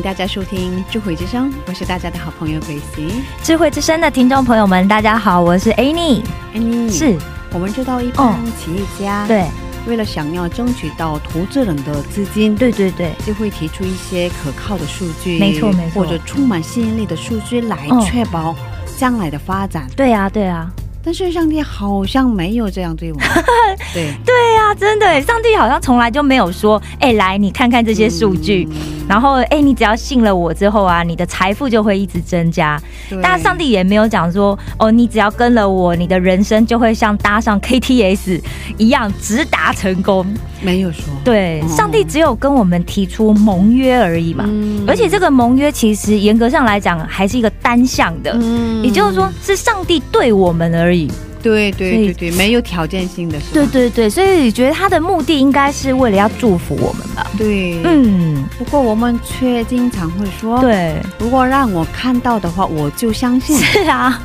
迎大家收听智慧之声，我是大家的好朋友 Grace。智慧之声的听众朋友们，大家好，我是 Annie。Annie，是，我们知道一般企业家，对，为了想要争取到投资人的资金，对对对，就会提出一些可靠的数据，没错没错。或者充满吸引力的数据来嗯。确保将来的发展。对啊，对啊，但是上帝好像没有这样对我们，对，对啊，真的。耶，上帝好像从来就没有说，哎、来，你看看这些数据，嗯。然后，哎、你只要信了我之后啊，你的财富就会一直增加。但上帝也没有讲说，哦，你只要跟了我，你的人生就会像搭上 KTS 一样直达成功。没有说，对，哦上帝只有跟我们提出盟约而已嘛。嗯。而且这个盟约其实严格上来讲还是一个单向的，嗯。也就是说是上帝对我们而而已。对对对对，没有条件性的，是对对对，所以觉得他的目的应该是为了要祝福我们吧。对，嗯，不过我们却经常会说，，对，如果让我看到的话，我就相信。是啊，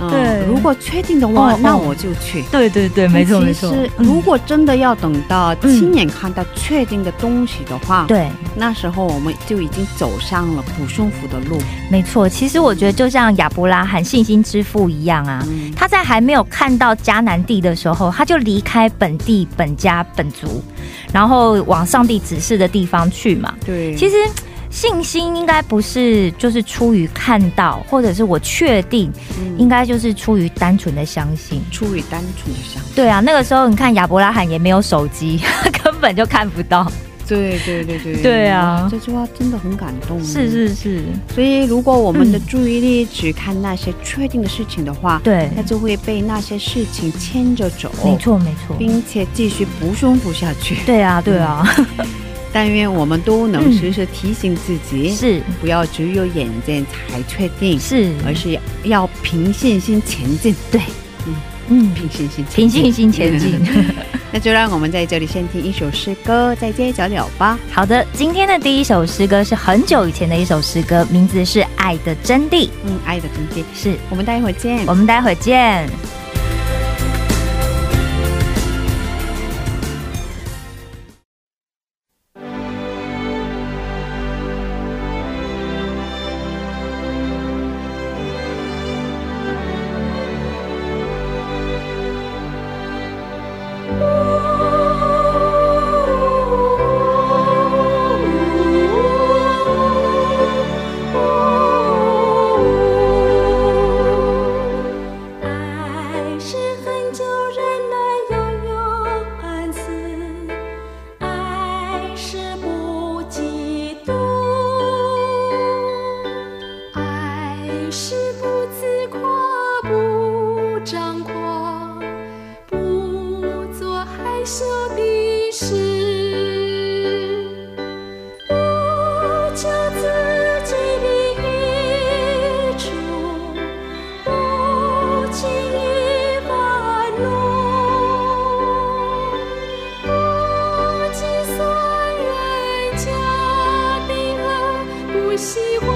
嗯对如果确定的话，那我就去。对对对，没错没错其实。嗯如果真的要等到亲眼看到确定的东西的话，，对，那时候我们就已经走上了不顺服的路。没错。其实我觉得就像亚伯拉罕信心之父一样啊，嗯，他在还没有看到迦南地的时候，他就离开本地、本家、本族，然后往上帝指示的地方去嘛。对，其实信心应该不是就是出于看到，或者是我确定，嗯应该就是出于单纯的相信。出于单纯的相信。对啊，那个时候你看亚伯拉罕也没有手机，根本就看不到。对对对对对啊这句话真的很感动。是，是是，所以如果我们的嗯注意力只看那些确定的事情的话，对，那就会被那些事情牵着走。没。错没错。并且继续不松不下去。对啊对啊，但愿我们都能嗯时时提醒自己，是不要只有眼见才确定，是，而是要凭信心前进。对，嗯，平信心前进，凭信心前进。那就让我们在这里先听一首诗歌，再接着聊吧。好的，今天的第一首诗歌是很久以前的一首诗歌，名字是《爱的真谛》。嗯，爱的真谛，是我们待会儿见。我们待会儿见。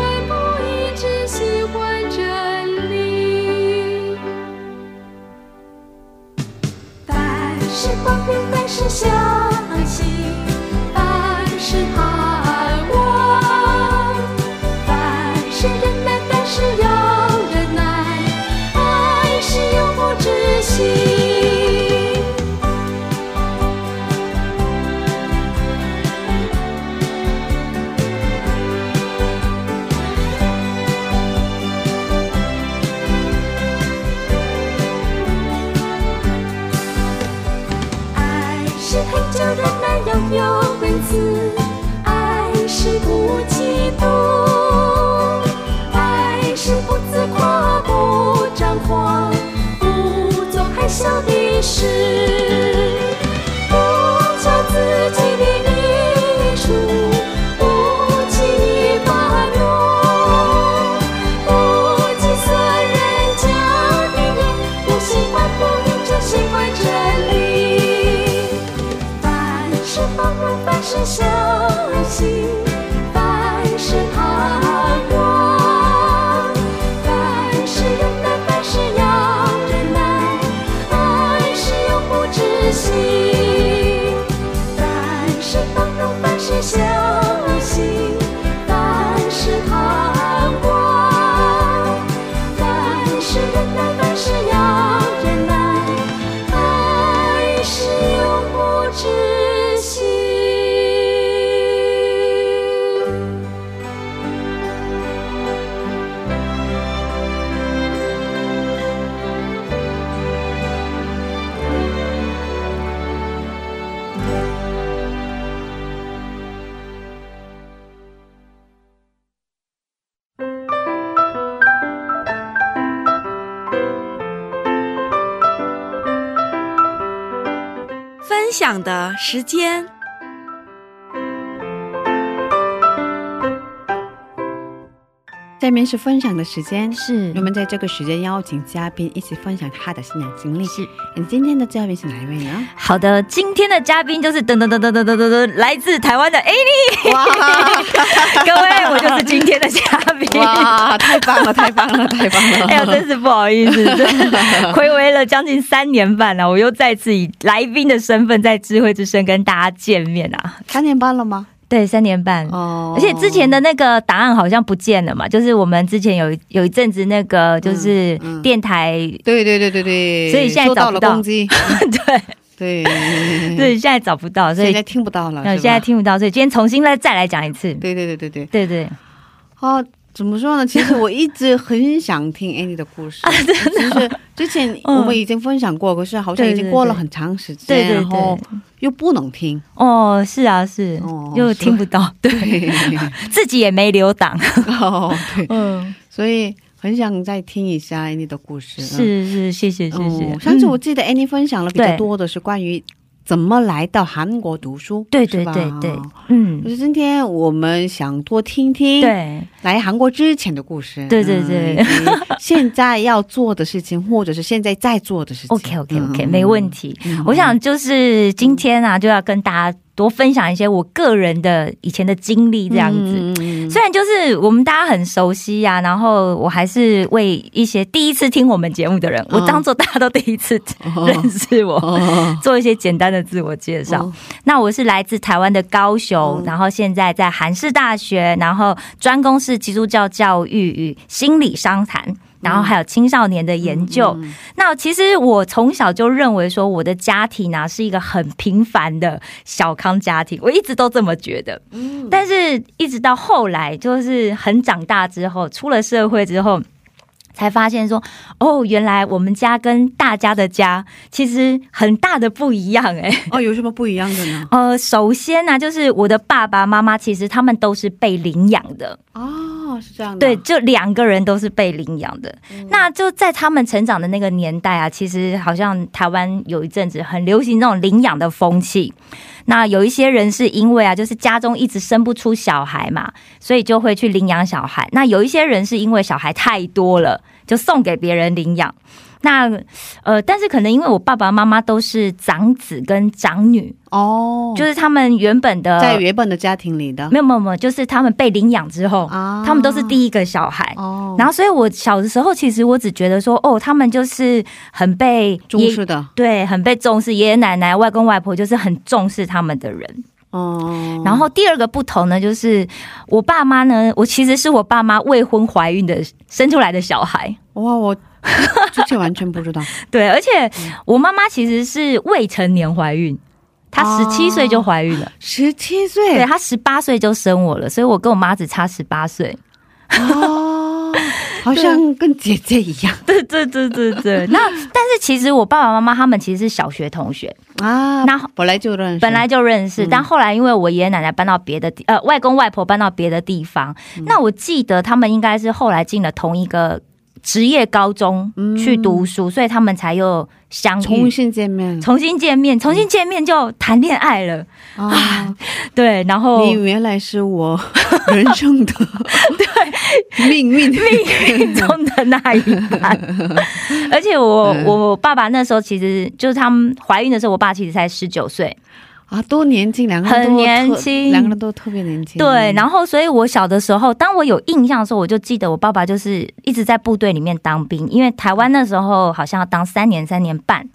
喜欢不义，只喜欢真理。凡事包容，凡事相下面是分享的时间，是我们在这个时间邀请嘉宾一起分享他的信仰经历。是你今天的嘉宾是哪一位呢？好的，今天的嘉宾就是噔噔噔噔噔噔噔噔，来自台湾的 Annie。哇 各位，我就是今天的嘉宾。哇，太棒了，太棒了，太棒了！哎呀，真是不好意思，真的暌违了将近三年半了、我又再次以来宾的身份在智慧之声跟大家见面啊。三年半了吗？对，三年半。哦。而且之前的那个答案好像不见了嘛，就是我们之前有一有一阵子那个就是嗯嗯。电台，对对对对对，所以现在找不到。对。对。对，现在找不到，所以现在听不到了，现在听不到，所以今天重新再再来讲一次。对对对对对，对对，哦，怎么说呢？其实我一直很想听 Annie 的故事，就是之前我们已经分享过，可是好像已经过了很长时间，对对然后，又不能听，哦，是啊是哦，又听不到，对，自己也没留档。哦对，嗯，所以很想再听一下 Annie 的故事。是是，谢谢谢谢哦。上次我嗯记得 Annie 分享了比较多的是关于怎么来到韩国读书，对对对对，嗯。就，是今天我们想多听听对。来韩国之前的故事，对对对。嗯现在要做的事情，或者是现在在做的事情。，OK OK OK，嗯。没问题。嗯。我想就是今天啊，就要跟大家多分享一些我个人的以前的经历，这样子。虽然就是我们大家很熟悉呀、然后我还是为一些第一次听我们节目的人，我当做大家都第一次 认识我，哦做一些简单的自我介绍。哦那我是来自台湾的高雄，嗯然后现在在韩式大学，然后专攻是基督教教育与心理商谈。然后还有青少年的研究。嗯那其实我从小就认为说，我的家庭啊是一个很平凡的小康家庭，我一直都这么觉得。嗯但是一直到后来，就是很长大之后，出了社会之后。才发现说，哦，原来我们家跟大家的家其实很大的不一样哎、哦，有什么不一样的呢？呃，首先呢、就是我的爸爸妈妈其实他们都是被领养的，哦，是这样的。对，，就两个人都是被领养的。那就在他们成长的那个年代啊，其实好像台湾有一阵子很流行那种领养的风气。那有一些人是因为啊，就是家中一直生不出小孩嘛，所以就会去领养小孩。那有一些人是因为小孩太多了，就送给别人领养。那呃，但是可能因为我爸爸妈妈都是长子跟长女，哦，就是他们原本的在原本的家庭里的没有没有没有，就是他们被领养之后，啊他们都是第一个小孩。哦，然后，所以我小的时候，其实我只觉得说，哦，他们就是很被重视的对，很被重视，爷爷奶奶、外公外婆就是很重视他们的人。哦，然后第二个不同呢，就是我爸妈呢，我其实是我爸妈未婚怀孕的生出来的小孩。哇，我 之前完全不知道。对，而且我妈妈其实是未成年怀孕，她十七岁就怀孕了，十七岁？对岁她十八岁就生我了，所以我跟我妈只差十八岁。哦，好像跟姐姐一样。对对对对对，那但是其实我爸爸妈妈他们其实是小学同学，啊。那本来就认识，本来就认识，嗯。但后来因为我爷爷奶奶搬到别的地，呃，外公外婆搬到别的地方，嗯。那我记得他们应该是后来进了同一个职业高中去读书，所以他们才又相嗯重。新见面。重新见面，重新见面就谈恋爱了，啊！对，然后你原来是我人生的 对。命运？命运中的那一半。而且我嗯。我爸爸那时候其实就是他们怀孕的时候，我爸其实才十九岁，啊，多年轻，两个人都很年轻两个人都特别年轻。对，然后所以我小的时候，当我有印象的时候，我就记得我爸爸就是一直在部队里面当兵，因为台湾那时候好像要当三年三年半。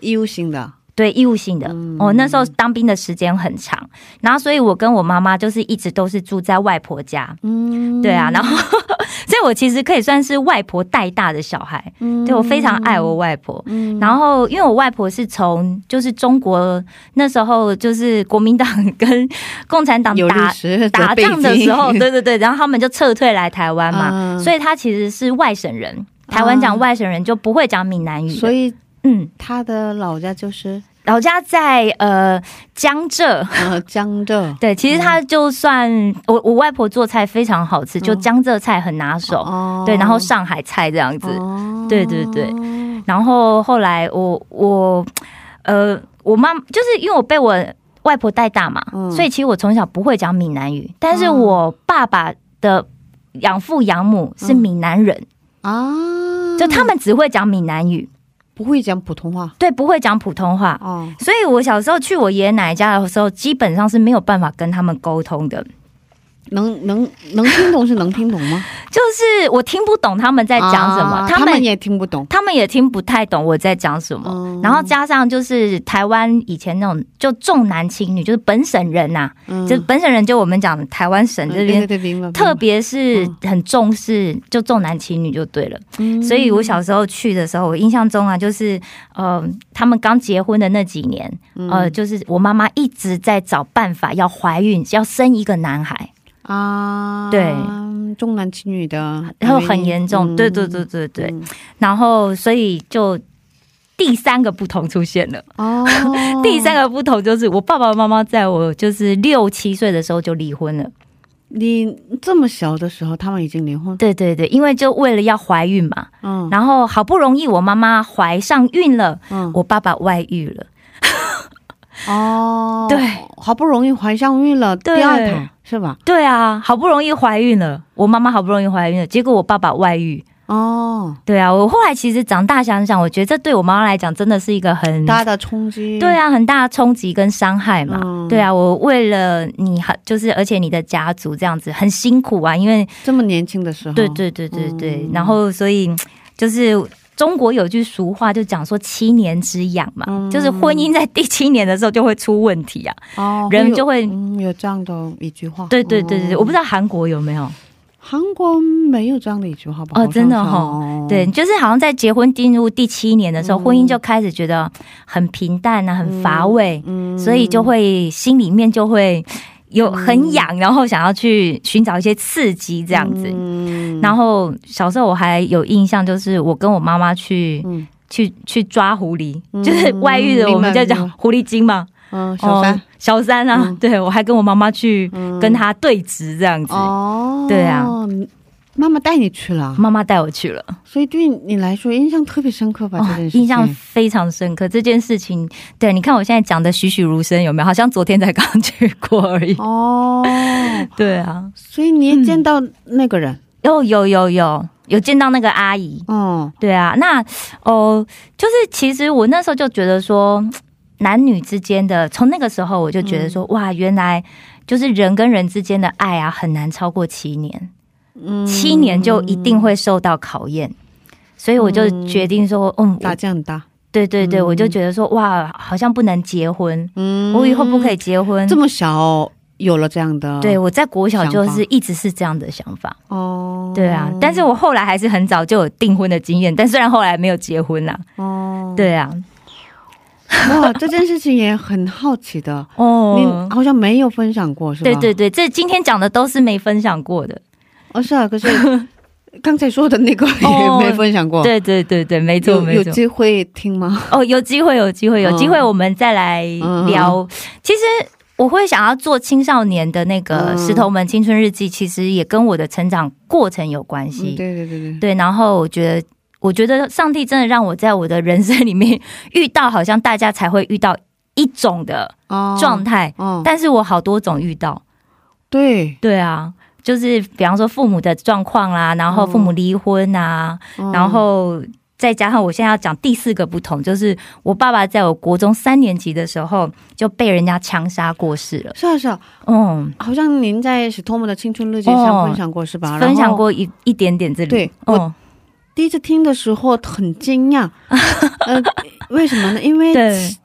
义务性的对，义务性的。嗯哦，那时候当兵的时间很长，然后所以我跟我妈妈就是一直都是住在外婆家。嗯，对啊，然后 所以我其实可以算是外婆带大的小孩。嗯对我非常爱我外婆。嗯然后，因为我外婆是从就是中国那时候就是国民党 跟共产党打打仗的景时候，对对对，然后他们就撤退来台湾嘛，嗯所以她其实是外省人。台湾讲外省人就不会讲闽南语的，所以嗯，他的老家就是老家在呃江浙。呃江浙。对，其实他就算、我我外婆做菜非常好吃，就哦江浙菜很拿手，哦。对，然后上海菜这样子，哦。对对对。然后后来我我呃我妈就是因为我被我外婆带大嘛，嗯。所以其实我从小不会讲闽南语，但是我爸爸的养父养母是闽南人，啊，就他们只会讲闽南语，不会讲普通话？对，不会讲普通话。哦，所以我小时候去我爷爷奶奶家的时候，基本上是没有办法跟他们沟通的，能能能听懂是能听懂吗？就是我听不懂他们在讲什么，他们啊他们也听不懂。他们也听不太懂我在讲什么。嗯然后加上就是台湾以前那种就重男轻女，就是本省人呐、嗯就本省人就我们讲台湾省这边对对对，特别是很重视就重男轻女就对了，嗯所以我小时候去的时候，我印象中啊，就是呃，他们刚结婚的那几年，嗯呃，就是我妈妈一直在找办法要怀孕，要生一个男孩，啊，对，重男轻女的，然后很严重，嗯对对对对对，嗯。然后所以就第三个不同出现了。哦，第三个不同就是我爸爸妈妈在我就是六七岁的时候就离婚了。你这么小的时候，他们已经离婚，对对对，因为就为了要怀孕嘛，嗯。然后好不容易我妈妈怀上孕了，嗯，我爸爸外遇了。哦，对，好不容易怀上孕了，第对二胎是吧？对啊，好不容易怀孕了，我妈妈好不容易怀孕了，结果我爸爸外遇。哦，对啊，我后来其实长大想想，我觉得这对我妈妈来讲真的是一个很大的冲击，对，啊，很大的冲击跟伤害嘛。嗯对啊，我为了你，还就是而且你的家族这样子很辛苦啊，因为这么年轻的时候，对对对对对，嗯然后所以就是中国有句俗话就讲说七年之痒嘛，嗯。就是婚姻在第七年的时候就会出问题啊，哦，有人就会。嗯有这样的一句话，对对对对，哦我不知道韩国有没有。韩国没有这样的一句话吧？哦，真的是哈、对，，就是好像在结婚进入第七年的时候，嗯。婚姻就开始觉得很平淡啊，很乏味，嗯。所以就会心里面就会有很痒，然后想要去寻找一些刺激这样子。嗯。然后小时候我还有印象，就是我跟我妈妈去、嗯。去去抓狐狸，嗯就是外遇的，我们就讲狐狸精嘛。嗯，小三。哦，小三啊，嗯。对我还跟我妈妈去嗯。跟她对峙这样子。哦，对啊，妈妈带你去了，妈妈带我去了，所以对你来说印象特别深刻吧？哦这件事印象非常深刻。这件事情，对，你看我现在讲的栩栩如生，有没有？好像昨天才刚去过而已。哦，对啊，所以你也见到那个人，有有有有有见到那个阿姨，嗯对啊，那哦，就是其实我那时候就觉得说，男女之间的，从那个时候我就觉得说，哇，原来就是人跟人之间的爱啊，很难超过七年，嗯七年就一定会受到考验。所以我就决定说，嗯，打我架很大，对对对，嗯。我就觉得说，哇，好像不能结婚，嗯。我以后不可以结婚。这。么小有了这样的，对，我在国小就是一直是这样的想法，哦，对啊，但是我后来还是很早就有订婚的经验，但虽然后来没有结婚啦，哦，对啊，哇，这件事情也很好奇的，哦。你好像没有分享过是吧？对对对，这今天讲的都是没分享过的。哦是啊，可是 刚才说的那个哦也没分享过，对对对对，没错有没错。有机会听吗？哦，有机会有机会有机会，我们再来聊。其实我会想要做青少年的那个嗯《石头门青春日记》，其实也跟我的成长过程有关系。嗯对对对对，对，然后我觉得，我觉得上帝真的让我在我的人生里面遇到，好像大家才会遇到一种的哦状态，哦，但是我好多种遇到。对，对啊，就是比方说父母的状况啦，然后父母离婚啊，嗯然后再加上我现在要讲第四个不同，就是我爸爸在我国中三年级的时候就被人家枪杀过世了。是啊是啊，嗯，好像您在史托姆的青春日记哦上分享过是吧？分享过一一点点这里。对哦，第一次听的时候很惊讶，呃，为什么呢？因为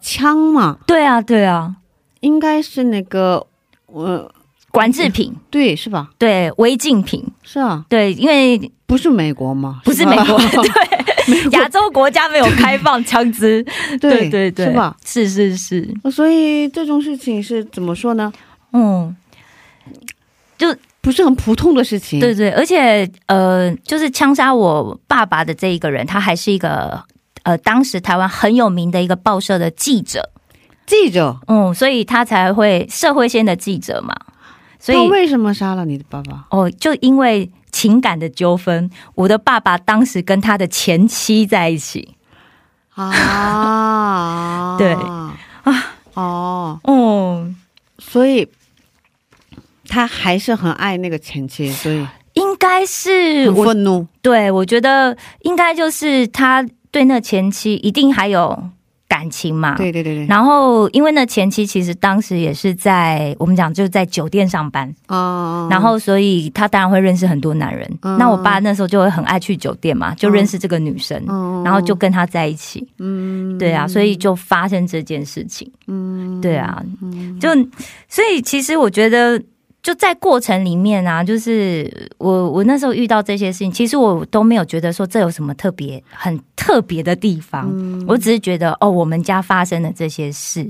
枪嘛，对啊，对啊，应该是那个呃，管制品，对，是吧？对违禁品，是啊，对，因为不是美国嘛？不是美国，对，亚洲国家没有开放枪支，对对对对，是吧？？是是是，所以这种事情是怎么说呢？嗯。就不是很普通的事情。对对，而且呃，就是枪杀我爸爸的这一个人，他还是一个呃，当时台湾很有名的一个报社的记者，记者，嗯，所以他才会社会线的记者嘛，所以他为什么杀了你的爸爸？哦，就因为情感的纠纷，我的爸爸当时跟他的前妻在一起，啊，对。啊。哦，嗯，所以他还是很爱那个前妻，所以应该是我很愤怒。对我觉得应该就是他对那前妻一定还有感情嘛。对对对对，然后，因为呢前妻其实当时也是在我们讲就是在酒店上班，哦，然后所以他当然会认识很多男人。嗯那我爸那时候就会很爱去酒店嘛，就认识这个女生，嗯然后就跟她在一起。嗯，对啊，所以就发生这件事情。嗯，对啊，就所以其实我觉得。就在过程里面啊，就是我我那时候遇到这些事情，其实我都没有觉得说这有什么特别很特别的地方，嗯。我只是觉得哦，我们家发生的这些事，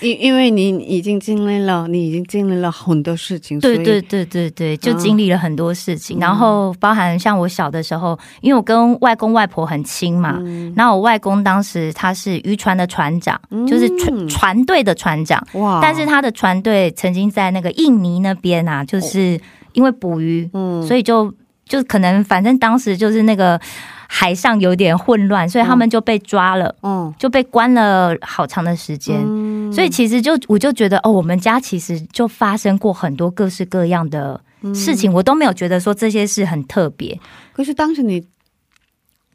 因因为你已经经历了，你已经经历了很多事情，对对对对对，就经历了很多事情，然后包含像我小的时候，因为我跟外公外婆很亲嘛，然后我外公当时他是渔船的船长，就是船船队的船长，哇，但是他的船队曾经在那个印尼那边啊，就是因为捕鱼，嗯所以就就可能反正当时就是那个海上有点混乱，所以他们就被抓了，嗯就被关了好长的时间。嗯所以其实就我就觉得哦，我们家其实就发生过很多各式各样的事情，我都没有觉得说这些事很特别。可是当时你，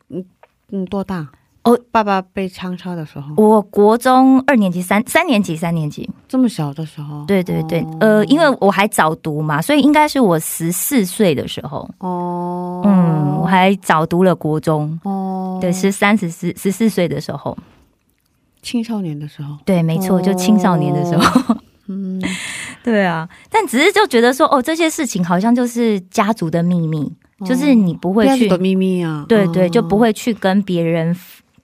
嗯嗯多大？哦，爸爸被枪杀的时候，我国中二年级、三三年级、三年级，这么小的时候，对对对，哦。呃，因为我还早读嘛，所以应该是我十四岁的时候，哦，嗯，我还早读了国中，哦，对，十三、十四、十四岁的时候，青少年的时候，对，没错，哦。就青少年的时候，嗯，对啊，但只是就觉得说，哦，这些事情好像就是家族的秘密，就是你不会去的秘密啊，对对，哦。就不会去跟别人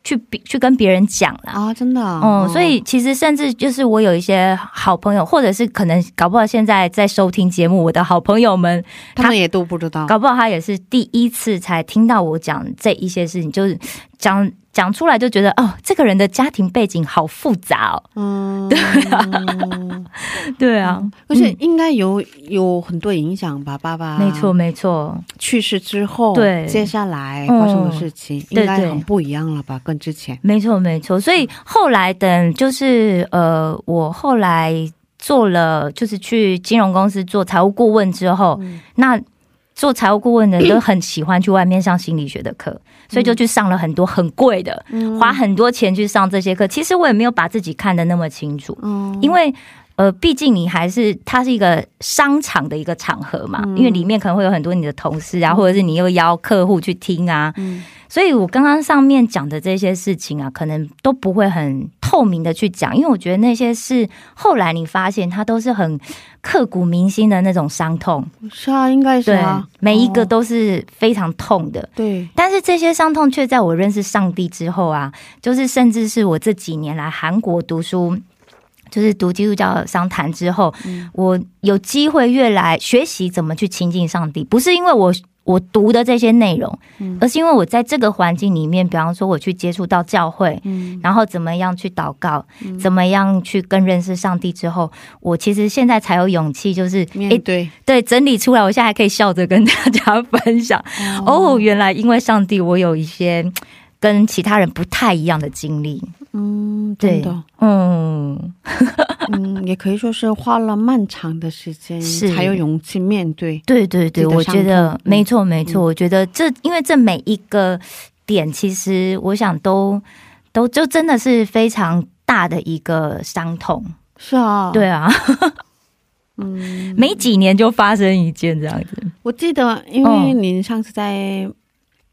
去比去跟别人讲了。啊，真的啊，嗯，所以其实甚至就是我有一些好朋友，或者是可能搞不好现在在收听节目，我的好朋友们，他们也都不知道，搞不好他也是第一次才听到我讲这一些事情，就是讲讲出来就觉得哦，这个人的家庭背景好复杂哦。嗯，对啊，对啊，而且应该有有很多影响吧，爸爸。没错没错，去世之后，对。接下来发生的事情应该很不一样了吧，跟之前，没错，没错。所以后来等就是呃，我后来做了，就是去金融公司做财务顾问之后，那做财务顾问的人都很喜欢去外面上心理学的课，所以就去上了很多很贵的，花很多钱去上这些课。其实我也没有把自己看得那么清楚，嗯因为。呃，毕竟你还是它是一个商场的一个场合嘛，因为里面可能会有很多你的同事啊，或者是你又邀客户去听啊，嗯。所以我刚刚上面讲的这些事情啊，可能都不会很透明的去讲，因为我觉得那些是后来你发现它都是很刻骨铭心的那种伤痛，是啊，应该是对啊，，每一个哦。都是非常痛的。对，但是这些伤痛却在我认识上帝之后啊，就是甚至是我这几年来韩国读书，就是读基督教商谈之后，我有机会越来学习怎么去亲近上帝，不是因为我。我读的这些内容，而是因为我在这个环境里面，比方说我去接触到教会，然后怎么样去祷告，怎么样去更认识上帝之后，我其实现在才有勇气，就是诶面对，对整理出来，我现在还可以笑着跟大家分享。哦，原来因为上帝，我有一些嗯跟其他人不太一样的经历。嗯，对的，嗯，嗯，也可以说是花了漫长的时间，是才有勇气面对，对对对，我觉得没错没错。我觉得这因为这每一个点，其实我想都都就真的是非常大的一个伤痛。是啊，，对啊，嗯，没几年就发生一件这样子。我记得，因为您上次在。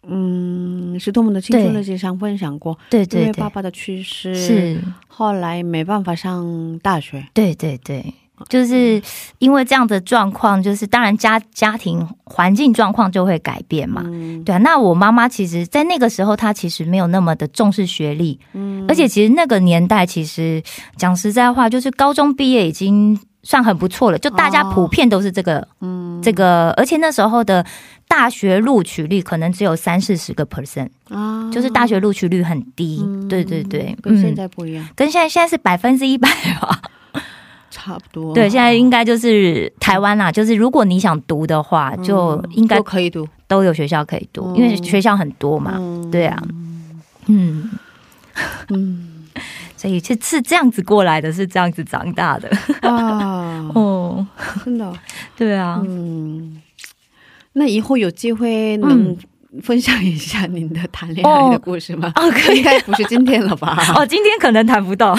嗯，是多么的青春对。日记上分享过，对对对对，为爸爸的去世，是。后来没办法上大学，对对对，就是因为这样的状况，就是当然家家庭环境状况就会改变嘛。嗯。对啊，那我妈妈其实，在那个时候，她其实没有那么的重视学历，嗯。而且其实那个年代，其实讲实在话，就是高中毕业已经算很不错了，就大家哦普遍都是这个、嗯这个，而且那时候的大学录取率可能只有三四十个 percent，啊就是大学录取率很低。嗯对对对，跟现嗯，在不一样，跟现在现在是百分之一百吧。差不多。对，现在应该就是台湾啦，就是如果你想读的话，就应该都可以读，都有学校可以读，嗯因为学校很多嘛。嗯对啊，嗯，嗯，所以是是这样子过来的，是这样子长大的。啊，哦，真的，对啊，嗯，那以后有机会能分享一下您的谈恋爱的故事吗？哦，可以。应，该不是今天了吧？哦，今天可能谈不到。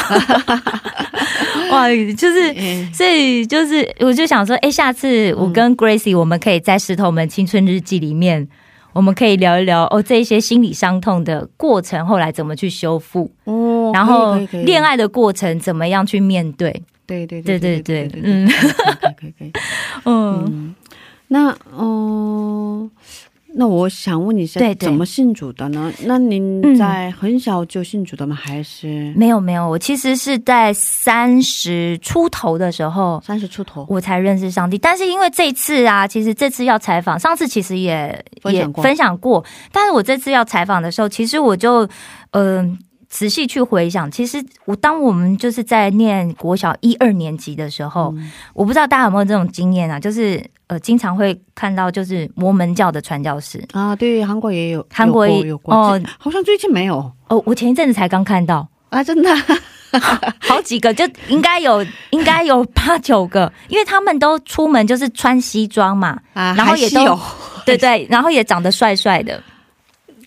哇，就是，嗯。所以就是，我就想说，哎、下次我跟 Gracie，我们可以在《石头们青春日记》里面，我们可以聊一聊哦，这一些心理伤痛的过程，后来怎么去修复，哦，然后恋爱的过程怎么样去面对。对对对对对对对，嗯。可以可以。嗯，嗯，那嗯、那我想问你是对对怎么信主的呢？那您嗯在很小就信主的吗？还是没有没有，我其实是在三十出头的时候。三十出头？我才认识上帝，但是因为这次啊，其实这次要采访，上次其实也也分享过分享过，但是我这次要采访的时候，其实我就嗯、呃仔细去回想，其实我当我们就是在念国小一二年级的时候，嗯。我不知道大家有没有这种经验啊，就是呃经常会看到就是摩门教的传教士。啊，对，韩国也有，韩国也有哦。好像最近没有。哦，我前一阵子才刚看到。啊，真的？好几个，就应该有，应该有八九个，因为他们都出门就是穿西装嘛，啊，然后也都有，对对，然后也长得帅帅的，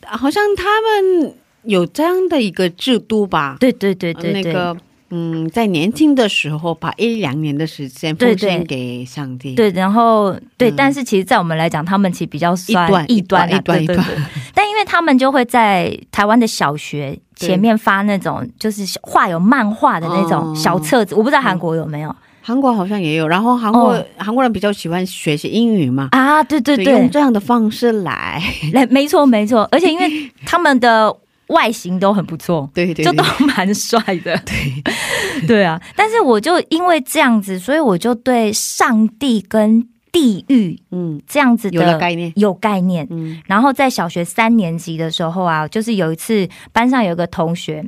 好像他们有这样的一个制度吧？对对对对对，那个嗯，在年轻的时候，把一两年的时间奉献给上帝。对，然后对，嗯。但是其实，在我们来讲，他们其实比较一算段异端啊一段一段。对。对对但因为他们就会在台湾的小学前面发那种就是画有漫画的那种哦。小册子，我不知道韩国有没有。韩国好像也有，然后韩国、哦。韩国人比较喜欢学习英语嘛，啊？对对。对用，这样的方式来，来，没错没错，而且因为他们的外形都很不错。对对对就都蛮帅的，对 对啊。但是我就因为这样子，所以我就对上帝跟地狱嗯，这样子的有概念，有概念。嗯然后在小学三年级的时候啊，就是有一次班上有个同学。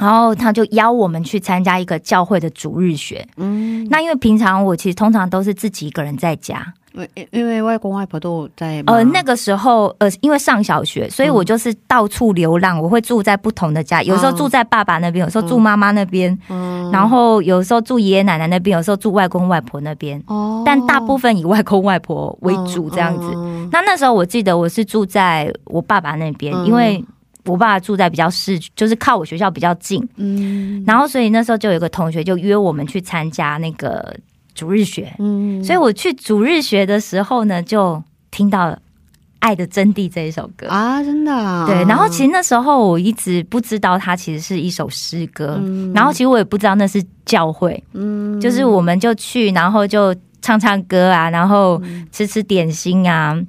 然后他就邀我们去参加一个教会的主日学。嗯，那因为平常我其实通常都是自己一个人在家，因为因为外公外婆都在，呃，那个时候呃，因为上小学，所以我就是到处流浪，我会住在不同的家，有时候住在爸爸那边，有时候住妈妈那边，嗯。然后有时候住爷爷奶奶那边，有时候住外公外婆那边，哦。但大部分以外公外婆为主这样子。嗯。那那时候我记得我是住在我爸爸那边，嗯因为我爸爸住在比较市，就是靠我学校比较近，嗯。然后所以那时候就有个同学就约我们去参加那个主日学，嗯。所以我去主日学的时候呢，就听到《爱的真谛》这一首歌。啊，真的啊、对，然后其实那时候我一直不知道它其实是一首诗歌，嗯。然后其实我也不知道那是教会，嗯。就是我们就去，然后就唱唱歌啊，然后吃吃点心啊，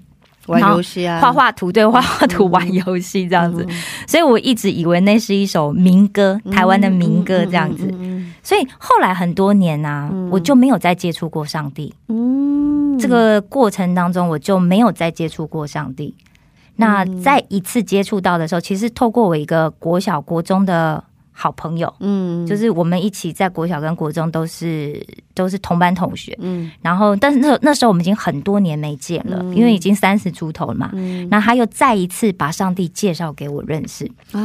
玩游戏啊，画画图，对，画画图，玩游戏这样子。所以我一直以为那是一首民歌，台湾的民歌这样子。嗯所以后来很多年啊，我就没有再接触过上帝。嗯这个过程当中，我就没有再接触过上帝。那再一次接触到的时候，其实透过我一个国小、国中的好朋友，嗯。就是我们一起在国小跟国中都是都是同班同学。嗯。然后，但是那那时候我们已经很多年没见了，因为已经三十出头了嘛。嗯。那他又再一次把上帝介绍给我认识。啊。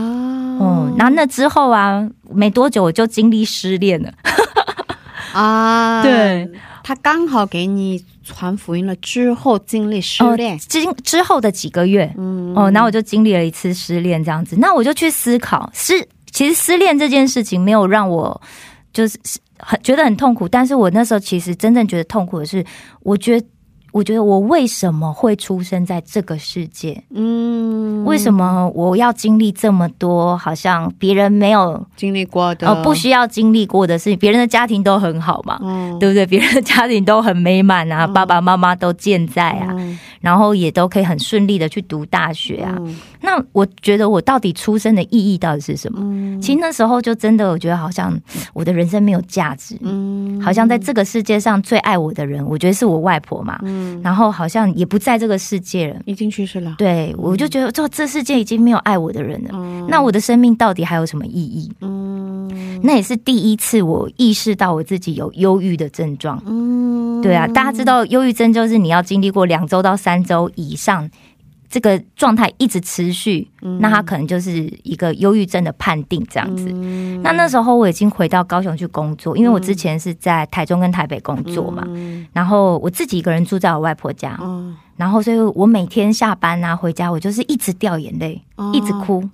嗯，然后那之后啊，没多久我就经历失恋了。啊，对，他刚好给你传福音了之后经历失恋，之之后的几个月，嗯。哦，然后我就经历了一次失恋，这样子。那我就去思考，失其实失恋这件事情没有让我就是很觉得很痛苦，但是我那时候其实真正觉得痛苦的是，我觉得我觉得我为什么会出生在这个世界？嗯，为什么我要经历这么多？好像别人没有经历过的？呃不需要经历过的事情，别人的家庭都很好嘛。嗯对不对？别人的家庭都很美满啊，爸爸妈妈都健在啊，嗯然后也都可以很顺利的去读大学啊。嗯那我觉得我到底出生的意义到底是什么？嗯其实那时候就真的，我觉得好像我的人生没有价值，嗯好像在这个世界上最爱我的人，我觉得是我外婆嘛，嗯然后好像也不在这个世界了。已经去世了，对，我就觉得这这世界已经没有爱我的人了，嗯那我的生命到底还有什么意义？嗯那也是第一次我意识到我自己有忧郁的症状。嗯对啊，大家知道忧郁症就是你要经历过两周到三周以上这个状态一直持续，那他可能就是一个忧郁症的判定这样子。那那时候我已经回到高雄去工作，因为我之前是在台中跟台北工作嘛，然后我自己一个人住在我外婆家，然后所以我每天下班啊回家，我就是一直掉眼泪，一直哭。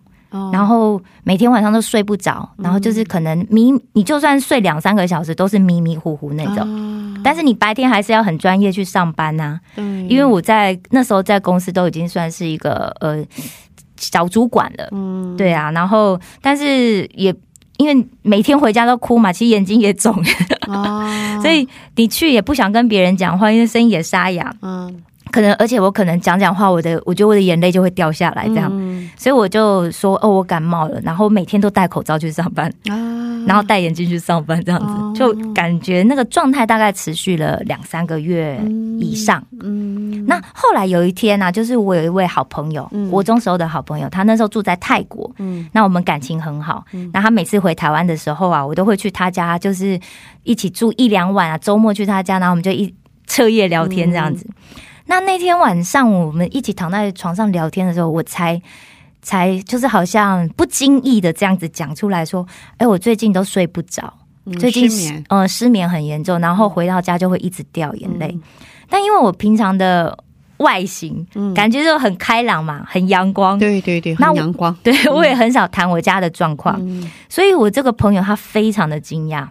然后每天晚上都睡不着，然后就是可能迷，你就算睡两三个小时都是迷迷糊糊那种。但是你白天还是要很专业去上班呐。因为我在那时候在公司都已经算是一个呃小主管了。嗯，对啊。然后但是也因为每天回家都哭嘛，其实眼睛也肿。哦。所以你去也不想跟别人讲话，因为声音也沙哑。嗯。可能，而且我可能讲讲话，我的我觉得我的眼泪就会掉下来，这样，所以我就说哦，我感冒了，然后每天都戴口罩去上班，然后戴眼镜去上班，这样子，就感觉那个状态大概持续了两三个月以上。嗯，那后来有一天呢，就是我有一位好朋友，国中时候的好朋友，他那时候住在泰国，嗯，那我们感情很好，那他每次回台湾的时候啊，我都会去他家，就是一起住一两晚啊，周末去他家，然后我们就一彻夜聊天这样子。那那天晚上我们一起躺在床上聊天的时候，我才才就是好像不经意的这样子讲出来说：“哎，我最近都睡不着，最近失呃失眠很严重，然后回到家就会一直掉眼泪。但因为我平常的外形感觉就很开朗嘛，很阳光，对对对，很阳光。对我也很少谈我家的状况，所以我这个朋友他非常的惊讶，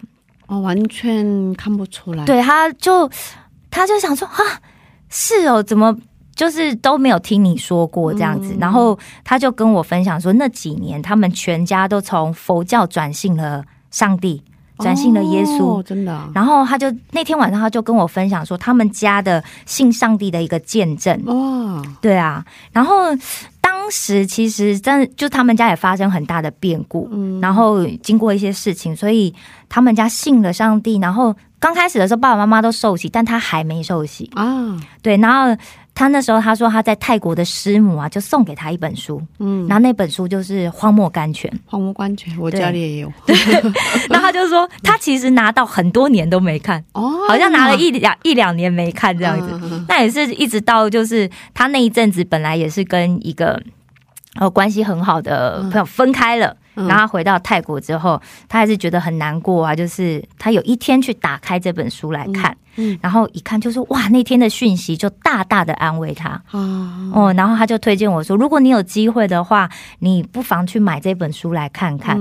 哦，完全看不出来。对，他就他就想说啊。是哦，怎么就是都没有听你说过这样子？然后他就跟我分享说，那几年他们全家都从佛教转信了上帝，转信了耶稣，真的。然后他就那天晚上他就跟我分享说，他们家的信上帝的一个见证。哇，对啊。然后当时其实真就他们家也发生很大的变故，嗯，然后经过一些事情，所以他们家信了上帝，然后。刚开始的时候，爸爸妈妈都受洗，但他还没受洗啊。对，然后他那时候他说他在泰国的师母啊，就送给他一本书，嗯，然后那本书就是《荒漠甘泉》。荒漠甘泉，我家里也有。对 那他就说，他其实拿到很多年都没看，哦，好像拿了一两一两年没看这样子。那也是一直到就是他那一阵子本来也是跟一个呃关系很好的朋友分开了。然后回到泰国之后，他还是觉得很难过啊。就是他有一天去打开这本书来看，然后一看就是哇，那天的讯息就大大的安慰他哦。然后他就推荐我说，如果你有机会的话，你不妨去买这本书来看看。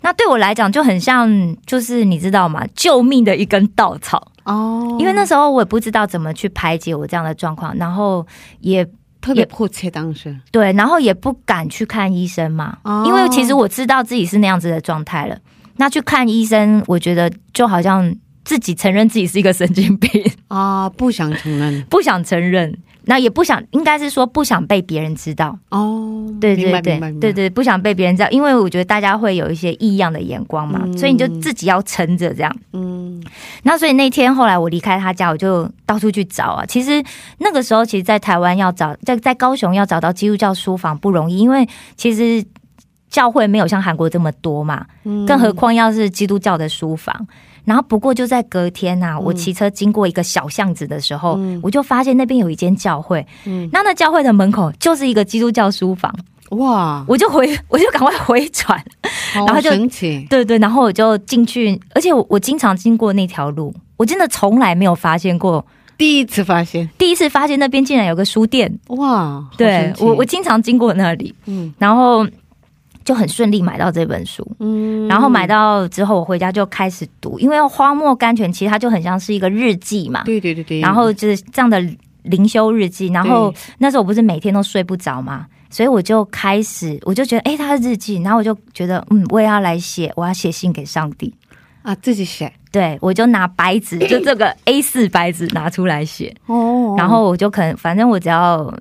那对我来讲就很像，就是你知道吗？救命的一根稻草哦。因为那时候我也不知道怎么去排解我这样的状况，然后也。特别迫切，当时对，然后也不敢去看医生嘛，因为其实我知道自己是那样子的状态了。那去看医生，我觉得就好像自己承认自己是一个神经病。啊，不想承认，不想承认。那也不想，应该是说不想被别人知道哦。对对对对对，不想被别人知道，因为我觉得大家会有一些异样的眼光嘛，所以你就自己要撑着这样。嗯，那所以那天后来我离开他家，我就到处去找啊。其实那个时候，其实，在台湾要找在在高雄要找到基督教书房不容易，因为其实教会没有像韩国这么多嘛，更何况要是基督教的书房。然后不过就在隔天呐，我骑车经过一个小巷子的时候，我就发现那边有一间教会，嗯。那那教会的门口就是一个基督教书房，哇！我就回，我就赶快回转，然后就对对，然后我就进去，而且我我经常经过那条路，我真的从来没有发现过，第一次发现，第一次发现那边竟然有个书店，哇！对我我经常经过那里，嗯，然后。就很顺利买到这本书，嗯，然后买到之后，我回家就开始读，因为《荒漠甘泉》其实它就很像是一个日记嘛，对对对对，然后就是这样的灵修日记。然后那时候我不是每天都睡不着嘛，所以我就开始，我就觉得，哎，他的日记，然后我就觉得，嗯，我也要来写，我要写信给上帝啊，自己写。对，我就拿白纸，就这个 A 四白纸拿出来写，哦，然后我就可能，反正我只要。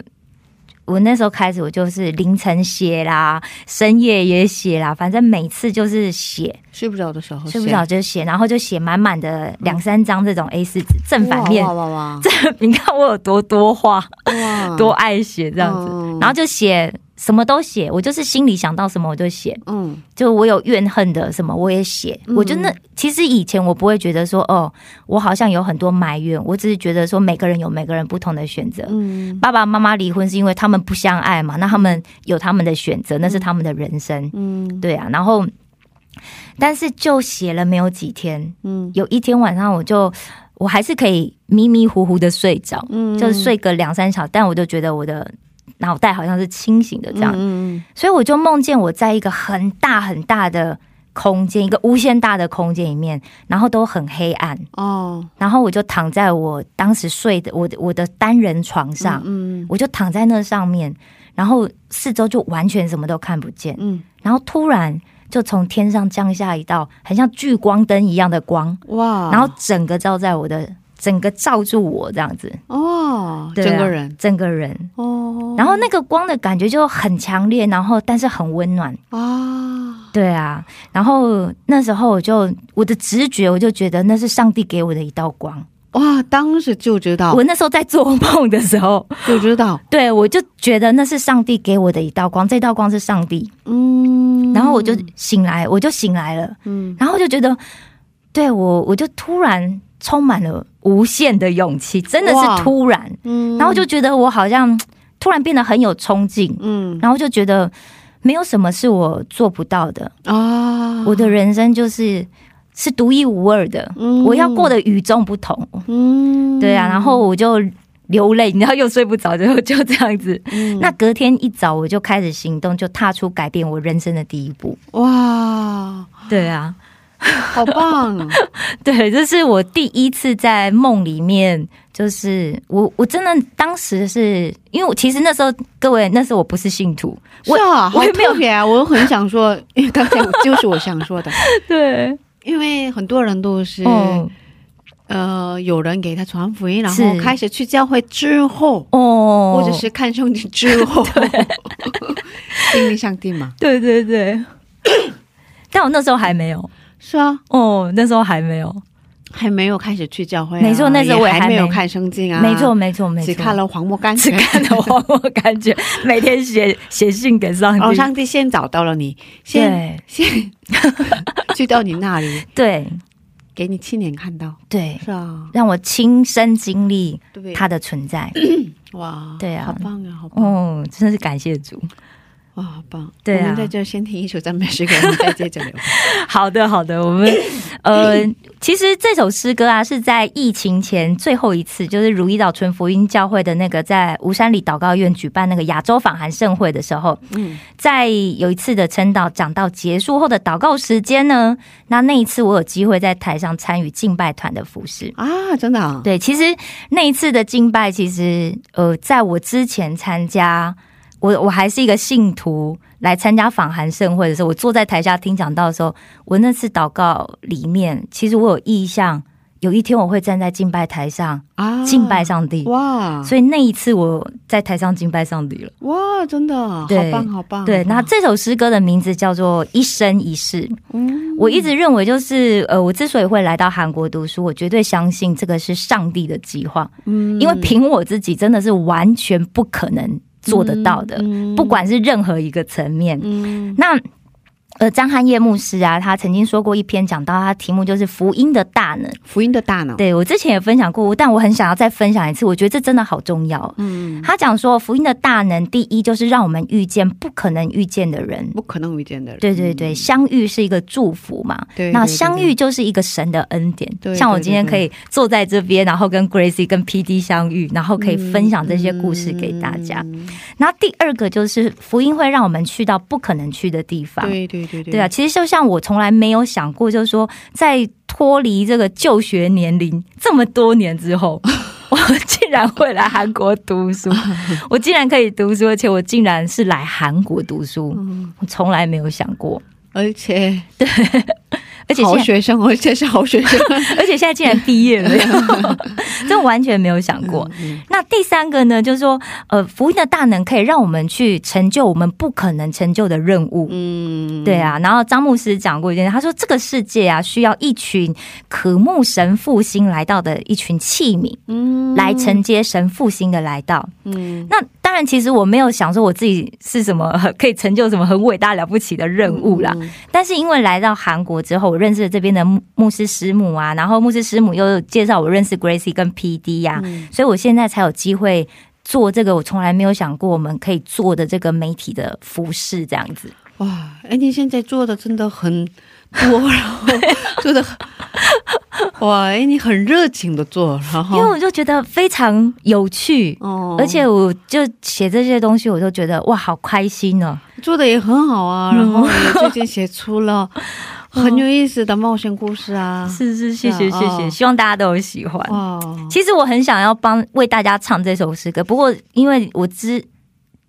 我那时候开始，我就是凌晨写啦，深夜也写啦，反正每次就是写。睡不着的时候，睡不着就写，然后就写满满的两三张这种 A 四纸，正反面。哇哇哇！这你看我有多多话，多爱写这样子，然后就写什么都写，我就是心里想到什么我就写，嗯，就我有怨恨的什么我也写。我就那其实以前我不会觉得说，哦，我好像有很多埋怨，我只是觉得说每个人有每个人不同的选择。嗯，爸爸妈妈离婚是因为他们不相爱嘛，那他们有他们的选择，那是他们的人生。嗯，对啊。然后，但是就写了没有几天，嗯，有一天晚上我就我还是可以迷迷糊糊的睡着，嗯，就是睡个两三小时，但我就觉得我的。脑袋好像是清醒的这样，所以我就梦见我在一个很大很大的空间，一个无限大的空间里面，然后都很黑暗。哦。然后我就躺在我当时睡的我我的单人床上，嗯，我就躺在那上面，然后四周就完全什么都看不见，嗯，然后突然就从天上降下一道很像聚光灯一样的光，哇，然后整个照在我的。整个罩住我这样子。哦，整个人，整个人。哦，然后那个光的感觉就很强烈，然后但是很温暖。啊，对啊，然后那时候我就我的直觉我就觉得那是上帝给我的一道光。哇，当时就知道，我那时候在做梦的时候。就知道，对我就觉得那是上帝给我的一道光，这道光是上帝，嗯，然后我就醒来，我就醒来了，嗯，然后就觉得，对我我就突然。充满了无限的勇气，真的是突然，嗯，然后就觉得我好像 突然变得很有冲劲，嗯，然后就觉得没有什么是我做不到的。啊，我的人生就是是独一无二的，我要过得与众不同，嗯，对啊，然后我就流泪，然后又睡不着，就就这样子，那隔天一早我就开始行动，就踏出改变我人生的第一步，哇，对啊。好棒！对，这是我第一次在梦里面，就是我我真的当时是因为我其实那时候各位那时候我不是信徒，是啊，我也没有别啊，我很想说，因为刚才就是我想说的，对，因为很多人都是呃，有人给他传福音，然后开始去教会之后，哦，或者是看圣经之后，经历上帝嘛，对对对，但我那时候还没有。是啊，哦，那时候还没有，还没有开始去教会，没错，那时候我还没有看圣经啊，没错，没错，没错，只看了黄墨感只看了黄墨感觉，每天写写信给上帝，哦，上帝先找到了你，先先 去到你那里，对，给你亲眼看到，对，是啊，让我亲身经历他的存在，哇，对啊，好棒啊，好棒，哦，真的是感谢主。哇，好棒！对啊，我们在这先听一首赞美诗歌，我们再接着聊。好的，好的，我们 呃，其实这首诗歌啊，是在疫情前最后一次，就是如意岛纯福音教会的那个在吴山里祷告院举办那个亚洲访韩盛会的时候，嗯，在有一次的称道讲到结束后的祷告时间呢，那那一次我有机会在台上参与敬拜团的服饰啊，真的，对，其实那一次的敬拜，其实呃，在我之前参加。我我还是一个信徒，来参加访韩盛会的时候，我坐在台下听讲道的时候，我那次祷告里面，其实我有意向，有一天我会站在敬拜台上啊，敬拜上帝哇！所以那一次我在台上敬拜上帝了哇，真的好棒好棒！对，那这首诗歌的名字叫做《一生一世》。嗯，我一直认为就是呃，我之所以会来到韩国读书，我绝对相信这个是上帝的计划。嗯，因为凭我自己真的是完全不可能。做得到的，不管是任何一个层面，那。呃，张汉业牧师啊，他曾经说过一篇讲到，他题目就是福音的大能。福音的大能，对我之前也分享过，但我很想要再分享一次，我觉得这真的好重要。嗯，他讲说福音的大能，第一就是让我们遇见不可能遇见的人，不可能遇见的人。对对对，相遇是一个祝福嘛。对，那相遇就是一个神的恩典。对，像我今天可以坐在这边，然后跟 Gracie 跟 PD 相遇，然后可以分享这些故事给大家。那第二个就是福音会让我们去到不可能去的地方。对对。对对啊，其实就像我从来没有想过，就是说，在脱离这个就学年龄这么多年之后，我竟然会来韩国读书，我竟然可以读书，而且我竟然是来韩国读书，我从来没有想过，而且 对。而且好学生，而且是好学生，而且现在竟然毕业了，这完全没有想过。那第三个呢，就是说，呃，福音的大能可以让我们去成就我们不可能成就的任务。嗯，对啊。然后张牧师讲过一件事，他说这个世界啊，需要一群渴慕神复兴来到的一群器皿，嗯，来承接神复兴的来到。嗯，那。当然，其实我没有想说我自己是什么 可以成就什么很伟大了不起的任务啦。但是因为来到韩国之后，我认识了这边的牧师师母啊，然后牧师师母又介绍我认识 Gracie 跟 PD 呀，所以我现在才有机会做这个我从来没有想过我们可以做的这个媒体的服饰这样子。哇，哎，你现在做的真的很多，然后做的。哇，哎，你很热情的做，然后因为我就觉得非常有趣，哦，而且我就写这些东西，我就觉得哇，好开心呢，做的也很好啊，然后也最近写出了很有意思的冒险故事啊，是是，谢谢谢谢，希望大家都喜欢。哦，其实我很想要帮为大家唱这首诗歌，不过因为我知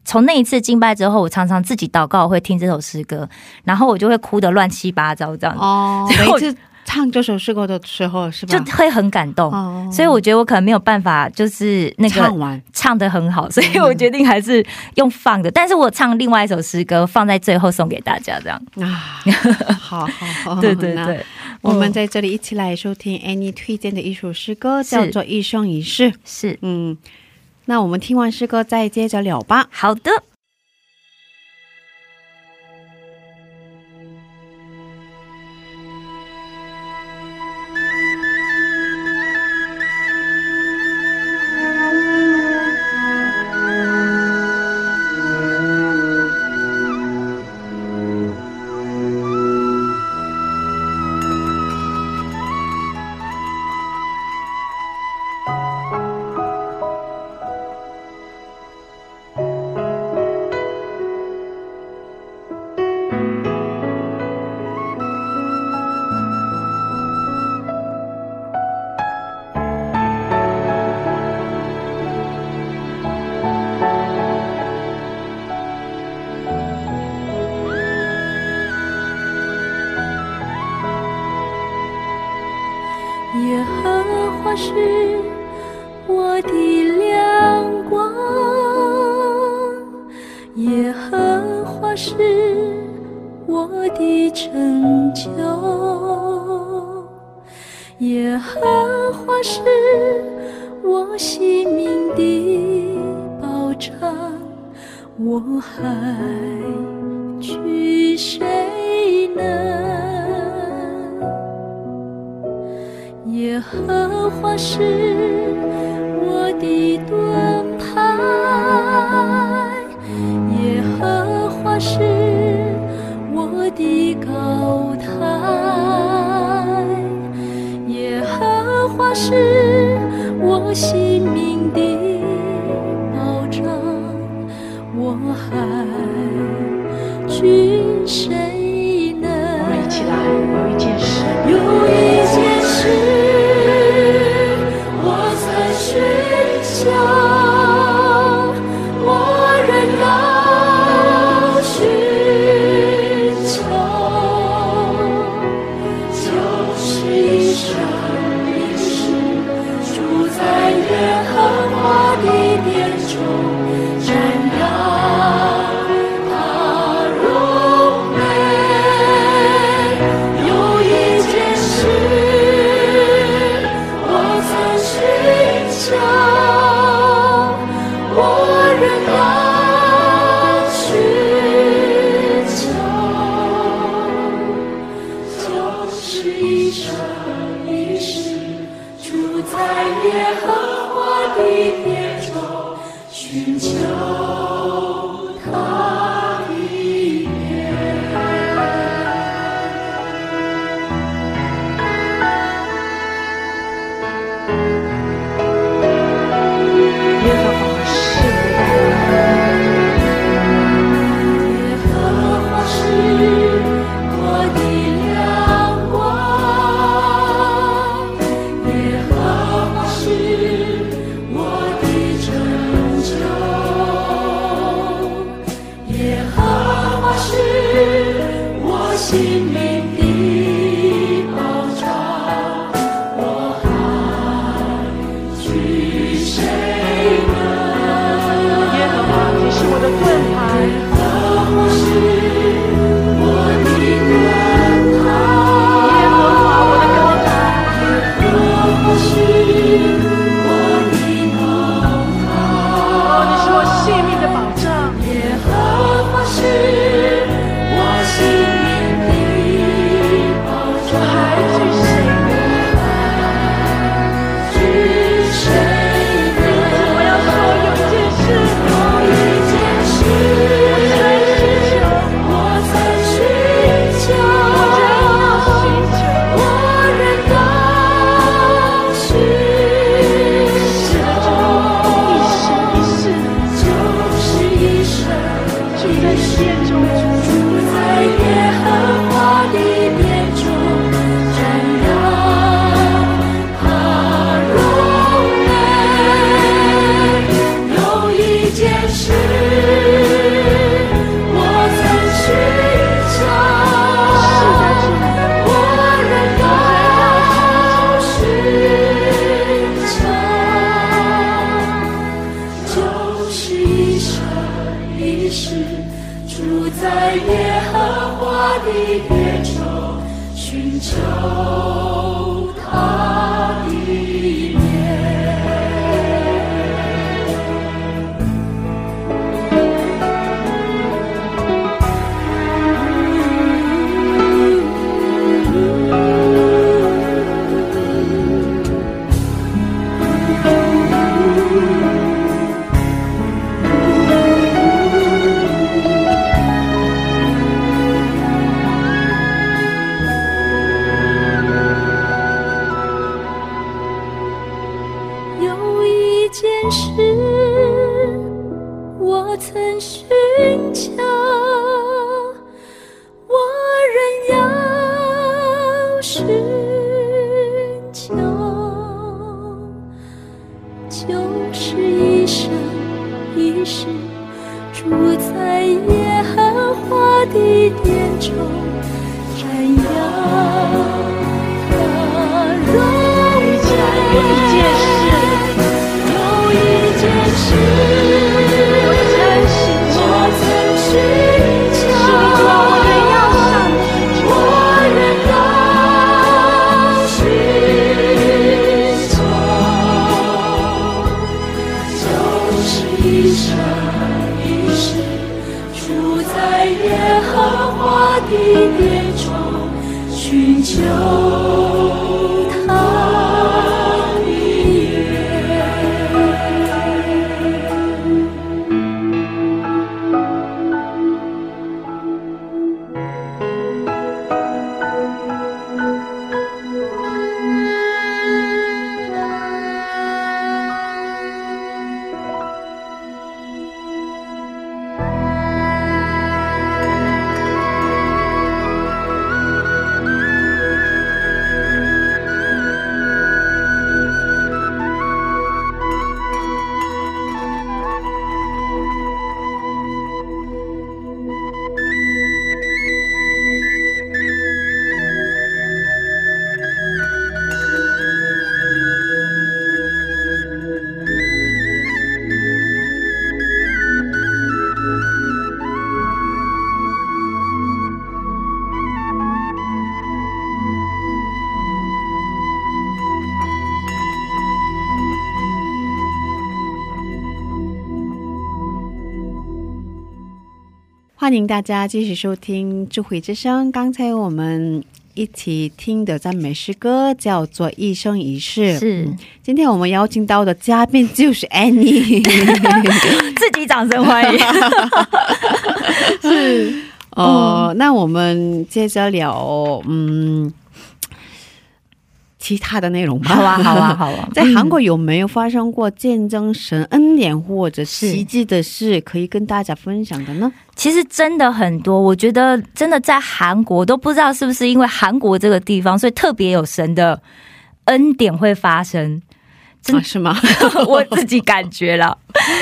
从那一次敬拜之后，我常常自己祷告会听这首诗歌，然后我就会哭得乱七八糟这样子，哦，每次。唱这首诗歌的时候，是吧？就会很感动，所以我觉得我可能没有办法，就是那个唱完。唱的很好，所以我决定还是用放的。但是我唱另外一首诗歌放在最后送给大家，这样。啊，好好好，对对对，我们在这里一起来收听 Annie 推荐的一首诗歌，叫做《一生一世》。是，嗯，那我们听完诗歌再接着聊吧。好的。成就耶和华是我性命的保障，我还惧谁能？耶和华是我的。是我性命的保障，我还惧谁？一点钟。欢迎大家继续收听智慧之声。刚才我们一起听的赞美诗歌叫做《一生一世》。是，今天我们邀请到的嘉宾就是 Annie，自己掌声欢迎。是，哦，那我们接着聊，嗯。其他的内容吧。好啊，好啊，好啊。在韩国有没有发生过见证神恩典或者奇迹的事，可以跟大家分享的呢？其实真的很多，我觉得真的在韩国都不知道是不是因为韩国这个地方，所以特别有神的恩典会发生。是吗？我自己感觉了，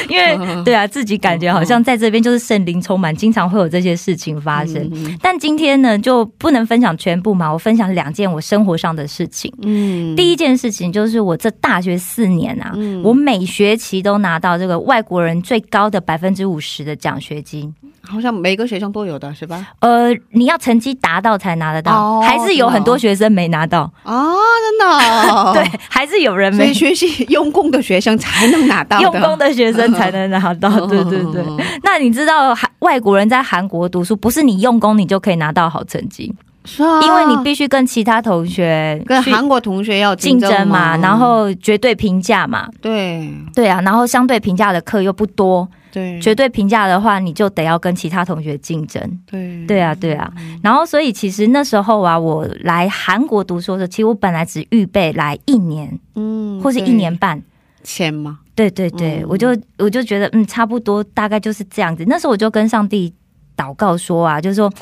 因为对啊，自己感觉好像在这边就是圣灵充满，经常会有这些事情发生。但今天呢，就不能分享全部嘛，我分享两件我生活上的事情。嗯，第一件事情就是我这大学四年啊，我每学期都拿到这个外国人最高的百分之五十的奖学金。好像每个学生都有的是吧？呃，你要成绩达到才拿得到，还是有很多学生没拿到啊？真的？对，还是有人没学习用功的学生才能拿到，用功的学生才能拿到。对对对。那你知道韩外国人在韩国读书，不是你用功你就可以拿到好成绩，因为你必须跟其他同学、跟韩国同学要竞争嘛，然后绝对评价嘛，对对啊，然后相对评价的课又不多。对，绝对评价的话，你就得要跟其他同学竞争。对，对啊，对啊。然后，所以其实那时候啊，我来韩国读书的时候，其实我本来只预备来一年，嗯，或是一年半钱吗？对对对，我就我就觉得，嗯，差不多，大概就是这样子。那时候我就跟上帝祷告说啊，就是说，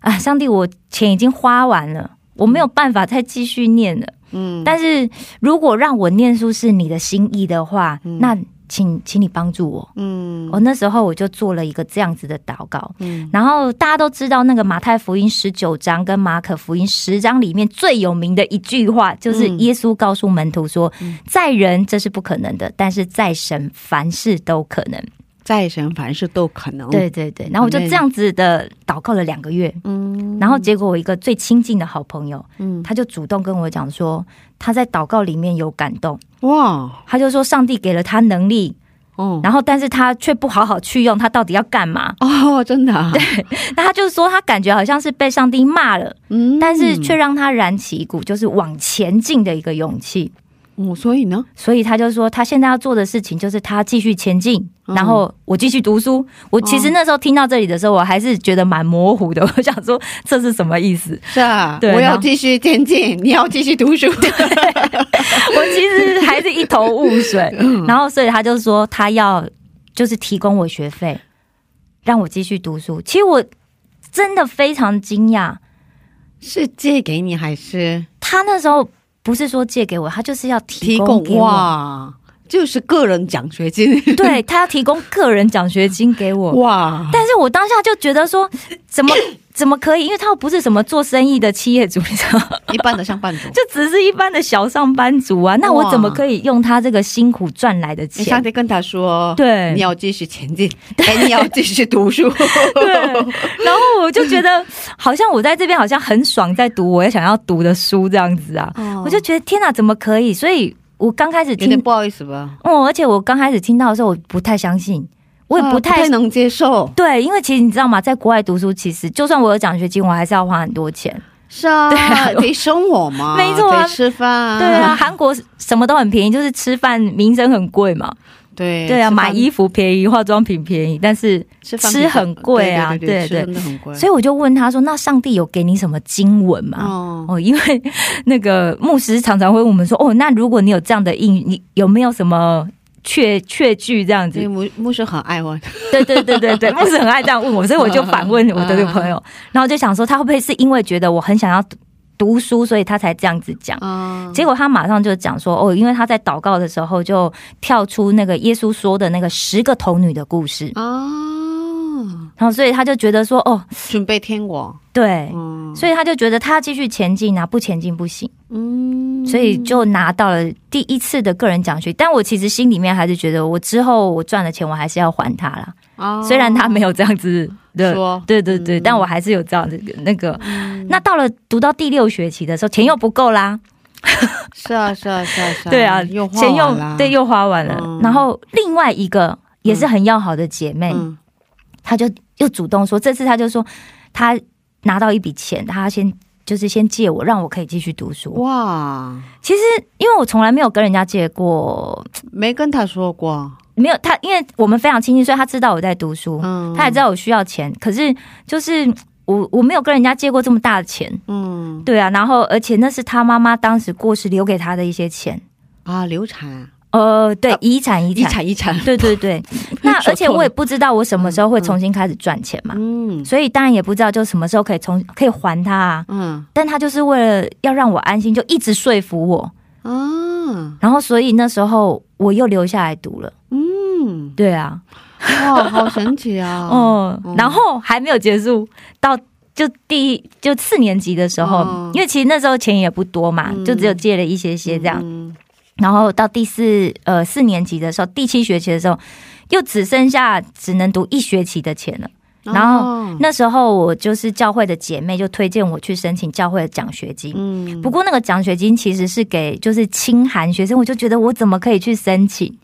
啊，上帝，我钱已经花完了，我没有办法再继续念了。嗯，但是如果让我念书是你的心意的话，那。请，请你帮助我。嗯，我那时候我就做了一个这样子的祷告。嗯，然后大家都知道，那个马太福音十九章跟马可福音十章里面最有名的一句话，就是耶稣告诉门徒说：“在人这是不可能的，但是在神凡事都可能。”在神凡事都可能。对对对，然后我就这样子的祷告了两个月。嗯，然后结果我一个最亲近的好朋友，嗯，他就主动跟我讲说，他在祷告里面有感动。哇！他就说上帝给了他能力，哦，然后但是他却不好好去用，他到底要干嘛？哦，真的。对，那他就说他感觉好像是被上帝骂了，嗯，但是却让他燃起一股就是往前进的一个勇气。哦，所以呢？所以他就说，他现在要做的事情就是他继续前进，然后我继续读书。我其实那时候听到这里的时候，我还是觉得蛮模糊的。我想说，这是什么意思？是啊，我要继续前进，你要继续读书。我其实还是一头雾水。然后，所以他就说，他要就是提供我学费，让我继续读书。其实我真的非常惊讶，是借给你还是他那时候？不是说借给我，他就是要提供给我，就是个人奖学金。对他要提供个人奖学金给我，哇！但是我当下就觉得说，怎么？怎么可以？因为他又不是什么做生意的企业主，你知道一般的上班族，就只是一般的小上班族啊。那我怎么可以用他这个辛苦赚来的钱？你上次跟他说，对，你要继续前进，你要继续读书。对，然后我就觉得，好像我在这边好像很爽，在读我也想要读的书这样子啊。我就觉得天哪，怎么可以？所以我刚开始听，不好意思吧？哦，而且我刚开始听到的时候，我不太相信。我也不太能接受，对，因为其实你知道吗，在国外读书，其实就算我有奖学金，我还是要花很多钱。是啊，对啊得生活嘛，没错啊，吃饭。对啊，韩国什么都很便宜，就是吃饭、名声很贵嘛。对对啊，买衣服便宜，化妆品便宜，但是吃很贵啊，对对，真的很贵。所以我就问他说：“那上帝有给你什么经文吗？”哦，因为那个牧师常常会问我们说：“哦，那如果你有这样的应，你有没有什么？”确确据这样子，牧牧师很爱问，对对对对对，牧师很爱这样问我，所以我就反问我的这个朋友，然后就想说他会不会是因为觉得我很想要读书，所以他才这样子讲。结果他马上就讲说，哦，因为他在祷告的时候就跳出那个耶稣说的那个十个童女的故事哦，然后所以他就觉得说，哦，准备天国，对，所以他就觉得他要继续前进啊，不前进不行。嗯，所以就拿到了第一次的个人奖学但我其实心里面还是觉得，我之后我赚的钱我还是要还他啦。哦，虽然他没有这样子的说，对对对，但我还是有这样子那个。那到了读到第六学期的时候，钱又不够啦。是啊是啊是啊 是啊，对啊，钱又对又花完了。然后另外一个也是很要好的姐妹，她就又主动说，这次她就说她拿到一笔钱，她先。就是先借我，让我可以继续读书。哇，其实因为我从来没有跟人家借过，没跟她说过，没有他，因为我们非常亲近，所以他知道我在读书，嗯，他也知道我需要钱。可是就 是我我没有跟人家借过这么大的钱，嗯，对啊。然后而且那是他妈妈当时过世留给他的一些钱啊，流产。呃，对，遗产，遗产，遗产，对对 对。那而且我也不知道我什么时候会重新开始赚钱嘛，嗯，所以当然也不知道就什么时候可以重可以还他啊，嗯。但他就是为了要让我安心，就一直说服我，嗯。然后所以那时候我又留下来读了，嗯，对啊，哇，好神奇啊，嗯。然后还没有结束，到就第一就四年级的时候，因为其实那时候钱也不多嘛，就只有借了一些些这样。然后到第四呃四年级的时候，第七学期的时候，又只剩下只能读一学期的钱了。然后那时候我就是教会的姐妹就推荐我去申请教会的奖学金。嗯，不过那个奖学金其实是给就是清寒学生，我就觉得我怎么可以去申请？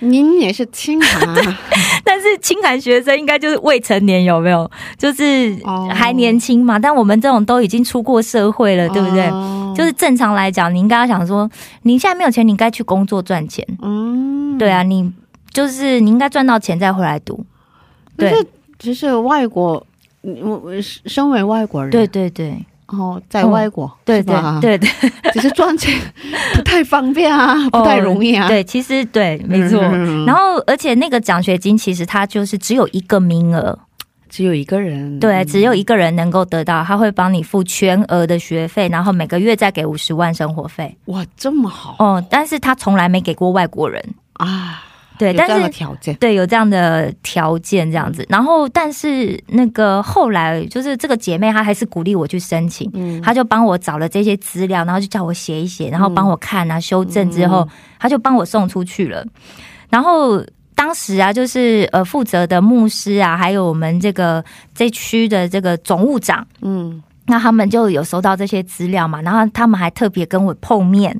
您也是清寒，但是清寒学生应该就是未成年，有没有？就是还年轻嘛。但我们这种都已经出过社会了，对不对？就是正常来讲，你应该要想说，你现在没有钱，你应该去工作赚钱。嗯，对啊，你就是你应该赚到钱再回来读。对，其实外国，我我身为外国人，对对对。哦，在外国，对对对对，只是赚钱 不太方便啊，不太容易啊。对，其实对，没错。然后，而且那个奖学金其实它就是只有一个名额，只有一个人，对，只有一个人能够得到，他会帮你付全额的学费，然后每个月再给五十万生活费。哇，这么好哦！但是他从来没给过外国人啊。对，但是条件对有这样的条件这样子。然后，但是那个后来就是这个姐妹她还是鼓励我去申请，嗯，她就帮我找了这些资料，然后就叫我写一写，然后帮我看啊修正之后，她就帮我送出去了。然后当时啊，就是呃负责的牧师啊，还有我们这个这区的这个总务长，嗯。那他们就有收到这些资料嘛，然后他们还特别跟我碰面，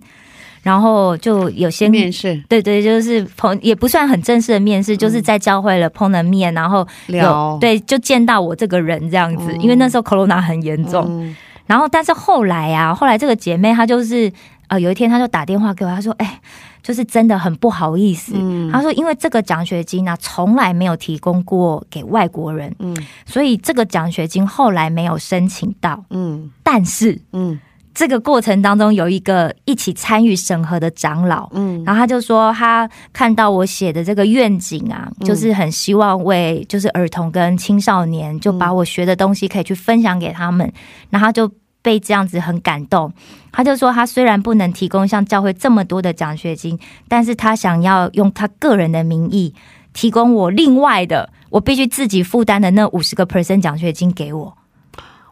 然后就有些面试，对对，就是碰也不算很正式的面试，就是在教会了碰了面，然后有对就见到我这个人这样子，因为那时候 corona 很严重，然后但是后来啊，后来这个姐妹她就是呃有一天她就打电话给我，她说哎。就是真的很不好意思，她说，因为这个奖学金呢，从来没有提供过给外国人，嗯，所以这个奖学金后来没有申请到，嗯，但是，嗯，这个过程当中有一个一起参与审核的长老，嗯，然后他就说，他看到我写的这个愿景啊，就是很希望为就是儿童跟青少年，就把我学的东西可以去分享给他们，然后就。被这样子很感动，他就说他虽然不能提供像教会这么多的奖学金，但是他想要用他个人的名义提供我另外的，我必须自己负担的那五十个 percent 奖学金给我。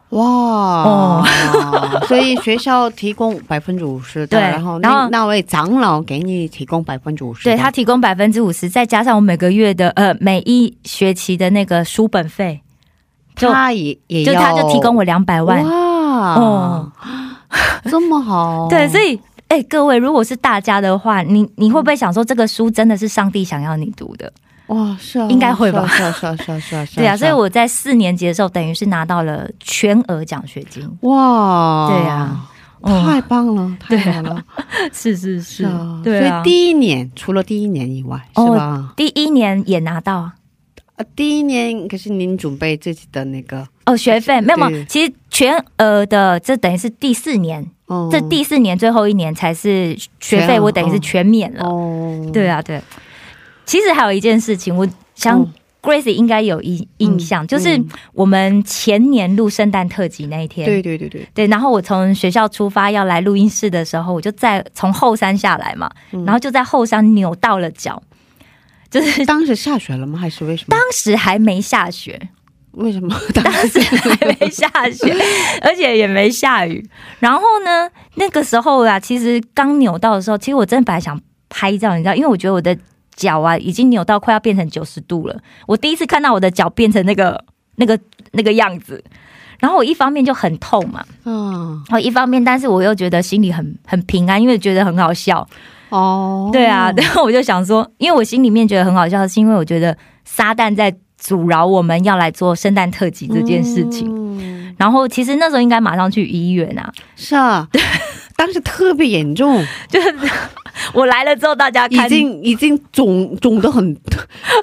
哇。哦，所以学校提供百分之五十的，然后然后那位长老给你提供百分之五十，对他提供百分之五十，再加上我每个月的呃每一学期的那个书本费，他也也就他就提供我两百万。哇。哦，这么好，对，所以，哎，各位，如果是大家的话，你你会不会想说，这个书真的是上帝想要你读的？哇，是，啊，应该会吧？是啊，是啊，是啊，是啊，对啊，所以我在四年级的时候，等于是拿到了全额奖学金。哇，对呀，太棒了，太好了，是是是，对啊。所以第一年除了第一年以外，是吧？第一年也拿到啊。第一年可是您准备自己的那个哦学费没有吗？其实全额的这等于是第四年，这第四年最后一年才是学费，我等于是全免了。哦，对啊，对。其实还有一件事情，我想 Grace 应该有印印象，就是我们前年录圣诞特辑那一天，对对对对对。然后我从学校出发要来录音室的时候，我就在从后山下来嘛，然后就在后山扭到了脚。就是当时下雪了吗？还是为什么？当时还没下雪，为什么？当时还没下雪，而且也没下雨。然后呢，那个时候啊，其实刚扭到的时候，其实我真的本来想拍照，你知道，因为我觉得我的脚啊已经扭到快要变成九十度了。我第一次看到我的脚变成那个、那个、那个样子，然后我一方面就很痛嘛，嗯，然后一方面，但是我又觉得心里很很平安，因为觉得很好笑。哦，对啊，然后我就想说，因为我心里面觉得很好笑，是因为我觉得撒旦在阻挠我们要来做圣诞特辑这件事情。然后其实那时候应该马上去医院啊，是啊，当时特别严重，就是 我来了之后，大家已经已经肿肿的很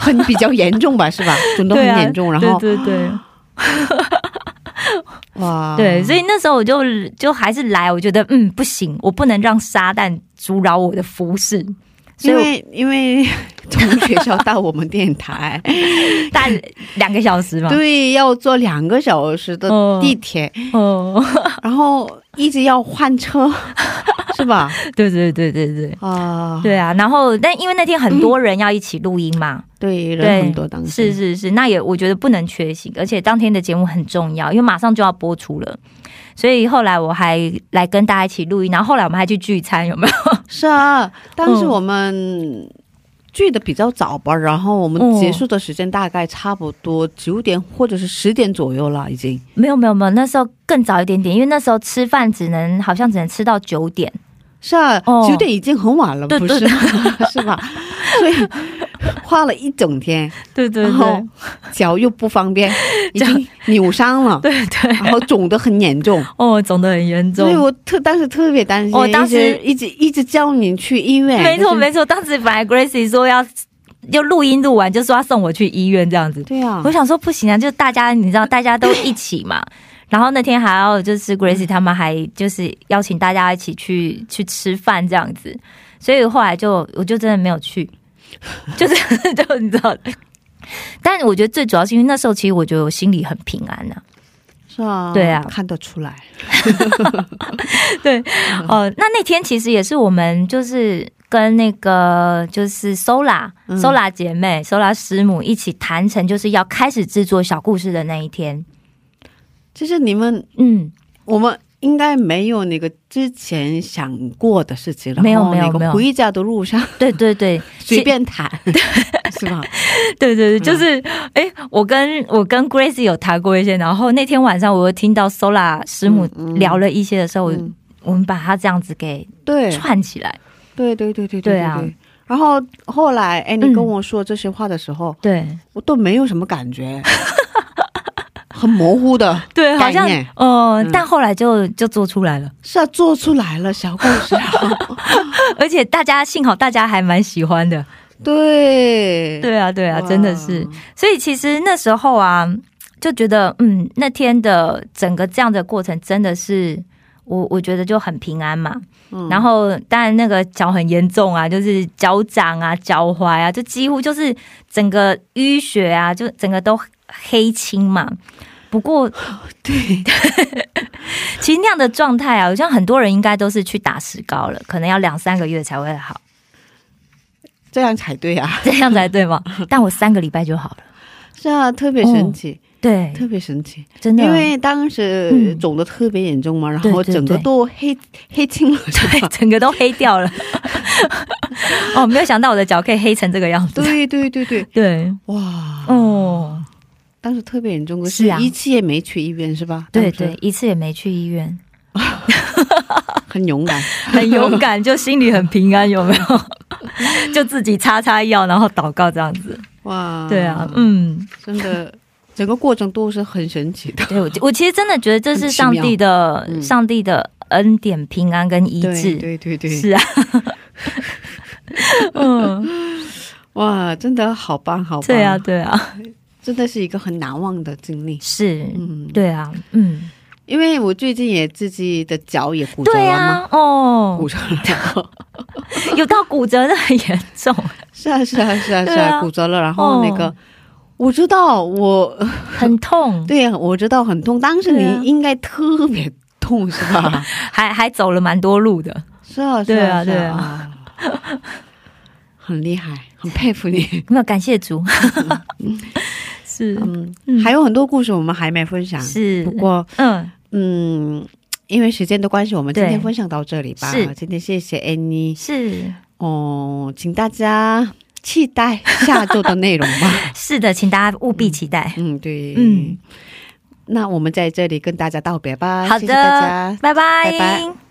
很比较严重吧，是吧？肿的很严重，然后对对对。哇，对，所以那时候我就就还是来，我觉得嗯不行，我不能让撒旦阻扰我的服饰，因为因为 从学校到我们电台 大两个小时嘛，对，要坐两个小时的地铁，哦，然后一直要换车。是吧？对对对对对啊！对啊，然后但因为那天很多人要一起录音嘛，对，人很多，当时是是是，那也我觉得不能缺席，而且当天的节目很重要，因为马上就要播出了，所以后来我还来跟大家一起录音，然后后来我们还去聚餐，有没有？是啊，当时我们。聚的比较早吧，然后我们结束的时间大概差不多九点或者是十点左右了，已经没有没有没有，那时候更早一点点，因为那时候吃饭只能好像只能吃到九点。是啊，九点已经很晚了，不是？是吧？所以花了一整天，对对对，脚又不方便，已经扭伤了，对对，然后肿得很严重，哦，肿得很严重，所以我特当时特别担心，我当时一直一直叫你去医院，没错没错，当时本来 Gracie 说要就录音录完就说要送我去医院这样子，对啊，我想说不行啊，就大家你知道大家都一起嘛。然后那天还要就是 Gracie 他们还就是邀请大家一起去去吃饭这样子，所以后来就我就真的没有去，就是 就你知道，但我觉得最主要是因为那时候其实我觉得我心里很平安呐，是啊，对啊，看得出来，对，哦，那那天其实也是我们就是跟那个就是 Sola Sola 姐妹 Sola 师母一起谈成，就是要开始制作小故事的那一天。就是你们，嗯，我们应该没有那个之前想过的事情了。没有没有没有。回家的路上，对对对，随便谈，是吧？对对对，就是，哎，我跟我跟 Grace 有谈过一些，然后那天晚上我又听到 Sola 师母聊了一些的时候，我们把它这样子给对串起来。对对对对对啊！然后后来，哎，你跟我说这些话的时候，对我都没有什么感觉。很模糊的对，好像哦，但后来就就做出来了，是啊，做出来了小故事，而且大家幸好大家还蛮喜欢的，对，对啊，对啊，真的是，所以其实那时候啊，就觉得嗯，那天的整个这样的过程真的是我我觉得就很平安嘛，嗯。然后当然那个脚很严重啊，就是脚掌啊、脚踝啊，就几乎就是整个淤血啊，就整个都。黑青嘛，不过 对，其实那样的状态啊，好像很多人应该都是去打石膏了，可能要两三个月才会好，这样才对啊，这样才对吗？但我三个礼拜就好了，是啊，特别神奇，对，特别神奇，真的，因为当时肿的特别严重嘛，然后整个都黑黑青了，对，整个都黑掉了。哦，没有想到我的脚可以黑成这个样子，对对对对。对，哇，哦。当时特别严重，是啊，一次也没去医院，是吧？对对，一次也没去医院，很勇敢，很勇敢，就心里很平安，有没有？就自己擦擦药，然后祷告这样子。哇，对啊，嗯，真的，整个过程都是很神奇的。对我，我其实真的觉得这是上帝的，上帝的恩典、平安跟医治。对对对，是啊。嗯，哇，真的好棒，好棒。对啊，对啊。真的是一个很难忘的经历，是，嗯，对啊，嗯，因为我最近也自己的脚也骨折了嘛，哦，骨折了，有到骨折的很严重，是啊，是啊，是啊，是啊，骨折了，然后那个我知道我很痛，对呀，我知道很痛，当时你应该特别痛是吧？还还走了蛮多路的，是啊，对啊，对啊，很厉害，很佩服你，那感谢主。是，嗯，还有很多故事我们还没分享，是，不过，嗯嗯，因为时间的关系，我们今天分享到这里吧。是，今天谢谢 Annie，是，哦，请大家期待下周的内容吧。是的，请大家务必期待。嗯，对，嗯，那我们在这里跟大家道别吧。好的，大家，拜拜，拜拜。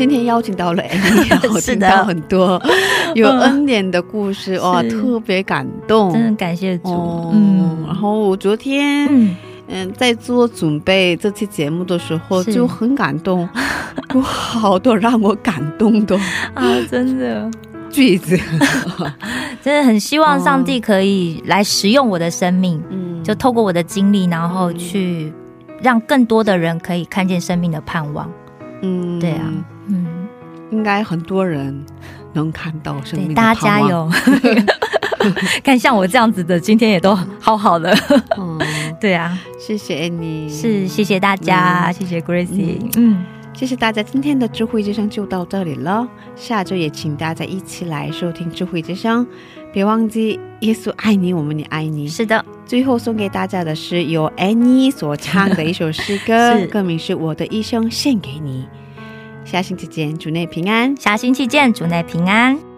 今天邀请到了 Annie，我听到很多 有恩典的故事，哇，特别感动，真的感谢主。嗯，然后我昨天嗯。在做准备这期节目的时候就很感动，有好多让我感动的啊，真的。句子，真的很希望上帝可以来使用我的生命，嗯，就透过我的经历，然后去让更多的人可以看见生命的盼望。嗯，对啊。嗯，应该很多人能看到生命的大家加油！看像我这样子的，今天也都好好的。嗯，对啊，谢谢你，是谢谢大家，谢谢 Gracie。嗯，谢谢大家，今天的智慧之声就到这里了。下周也请大家一起来收听智慧之声，别忘记耶稣爱你，我们也爱你。是的，最后送给大家的是由 Annie 所唱的一首诗歌，歌名是《我的一生献给你》。下星期见，主内平安。下星期见，主内平安。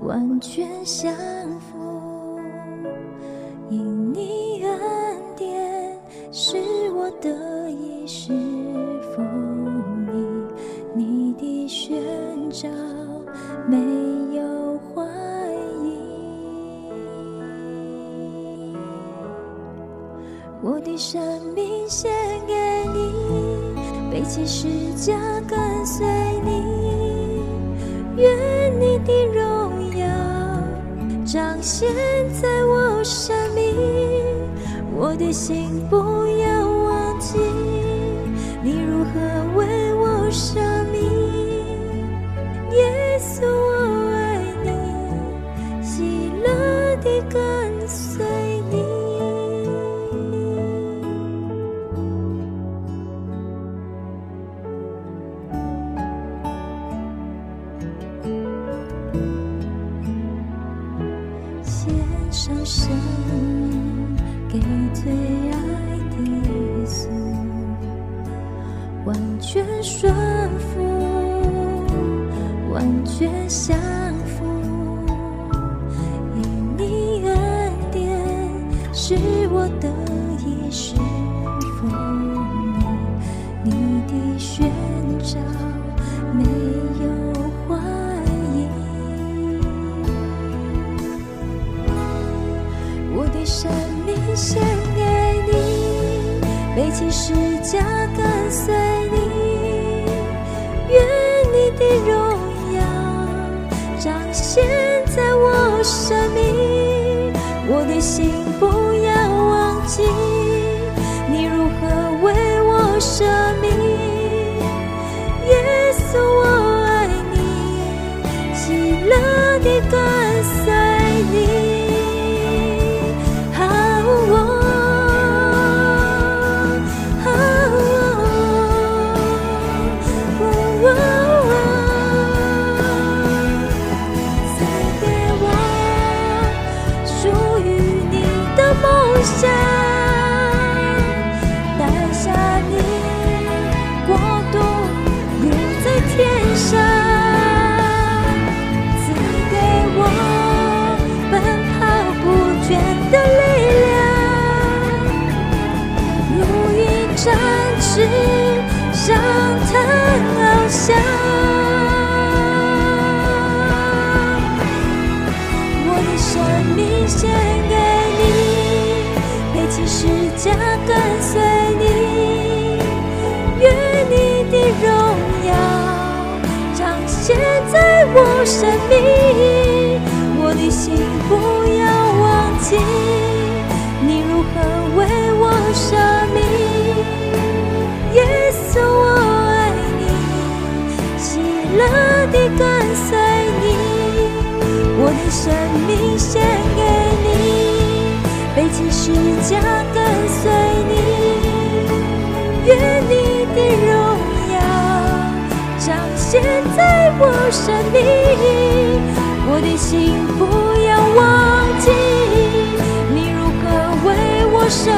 完全相符，因你恩典是我的意世福你你的宣召没有怀疑，我的生命献给你，背起十字架跟随你，愿。现在我想你我的心不要 Sẽ 生命，我的心不要忘记，你如何为我舍命？耶稣，我爱你，喜乐地跟随你，我的生命献给你，悲泣时将跟随你。我生命，我的心不要忘记，你如何为我舍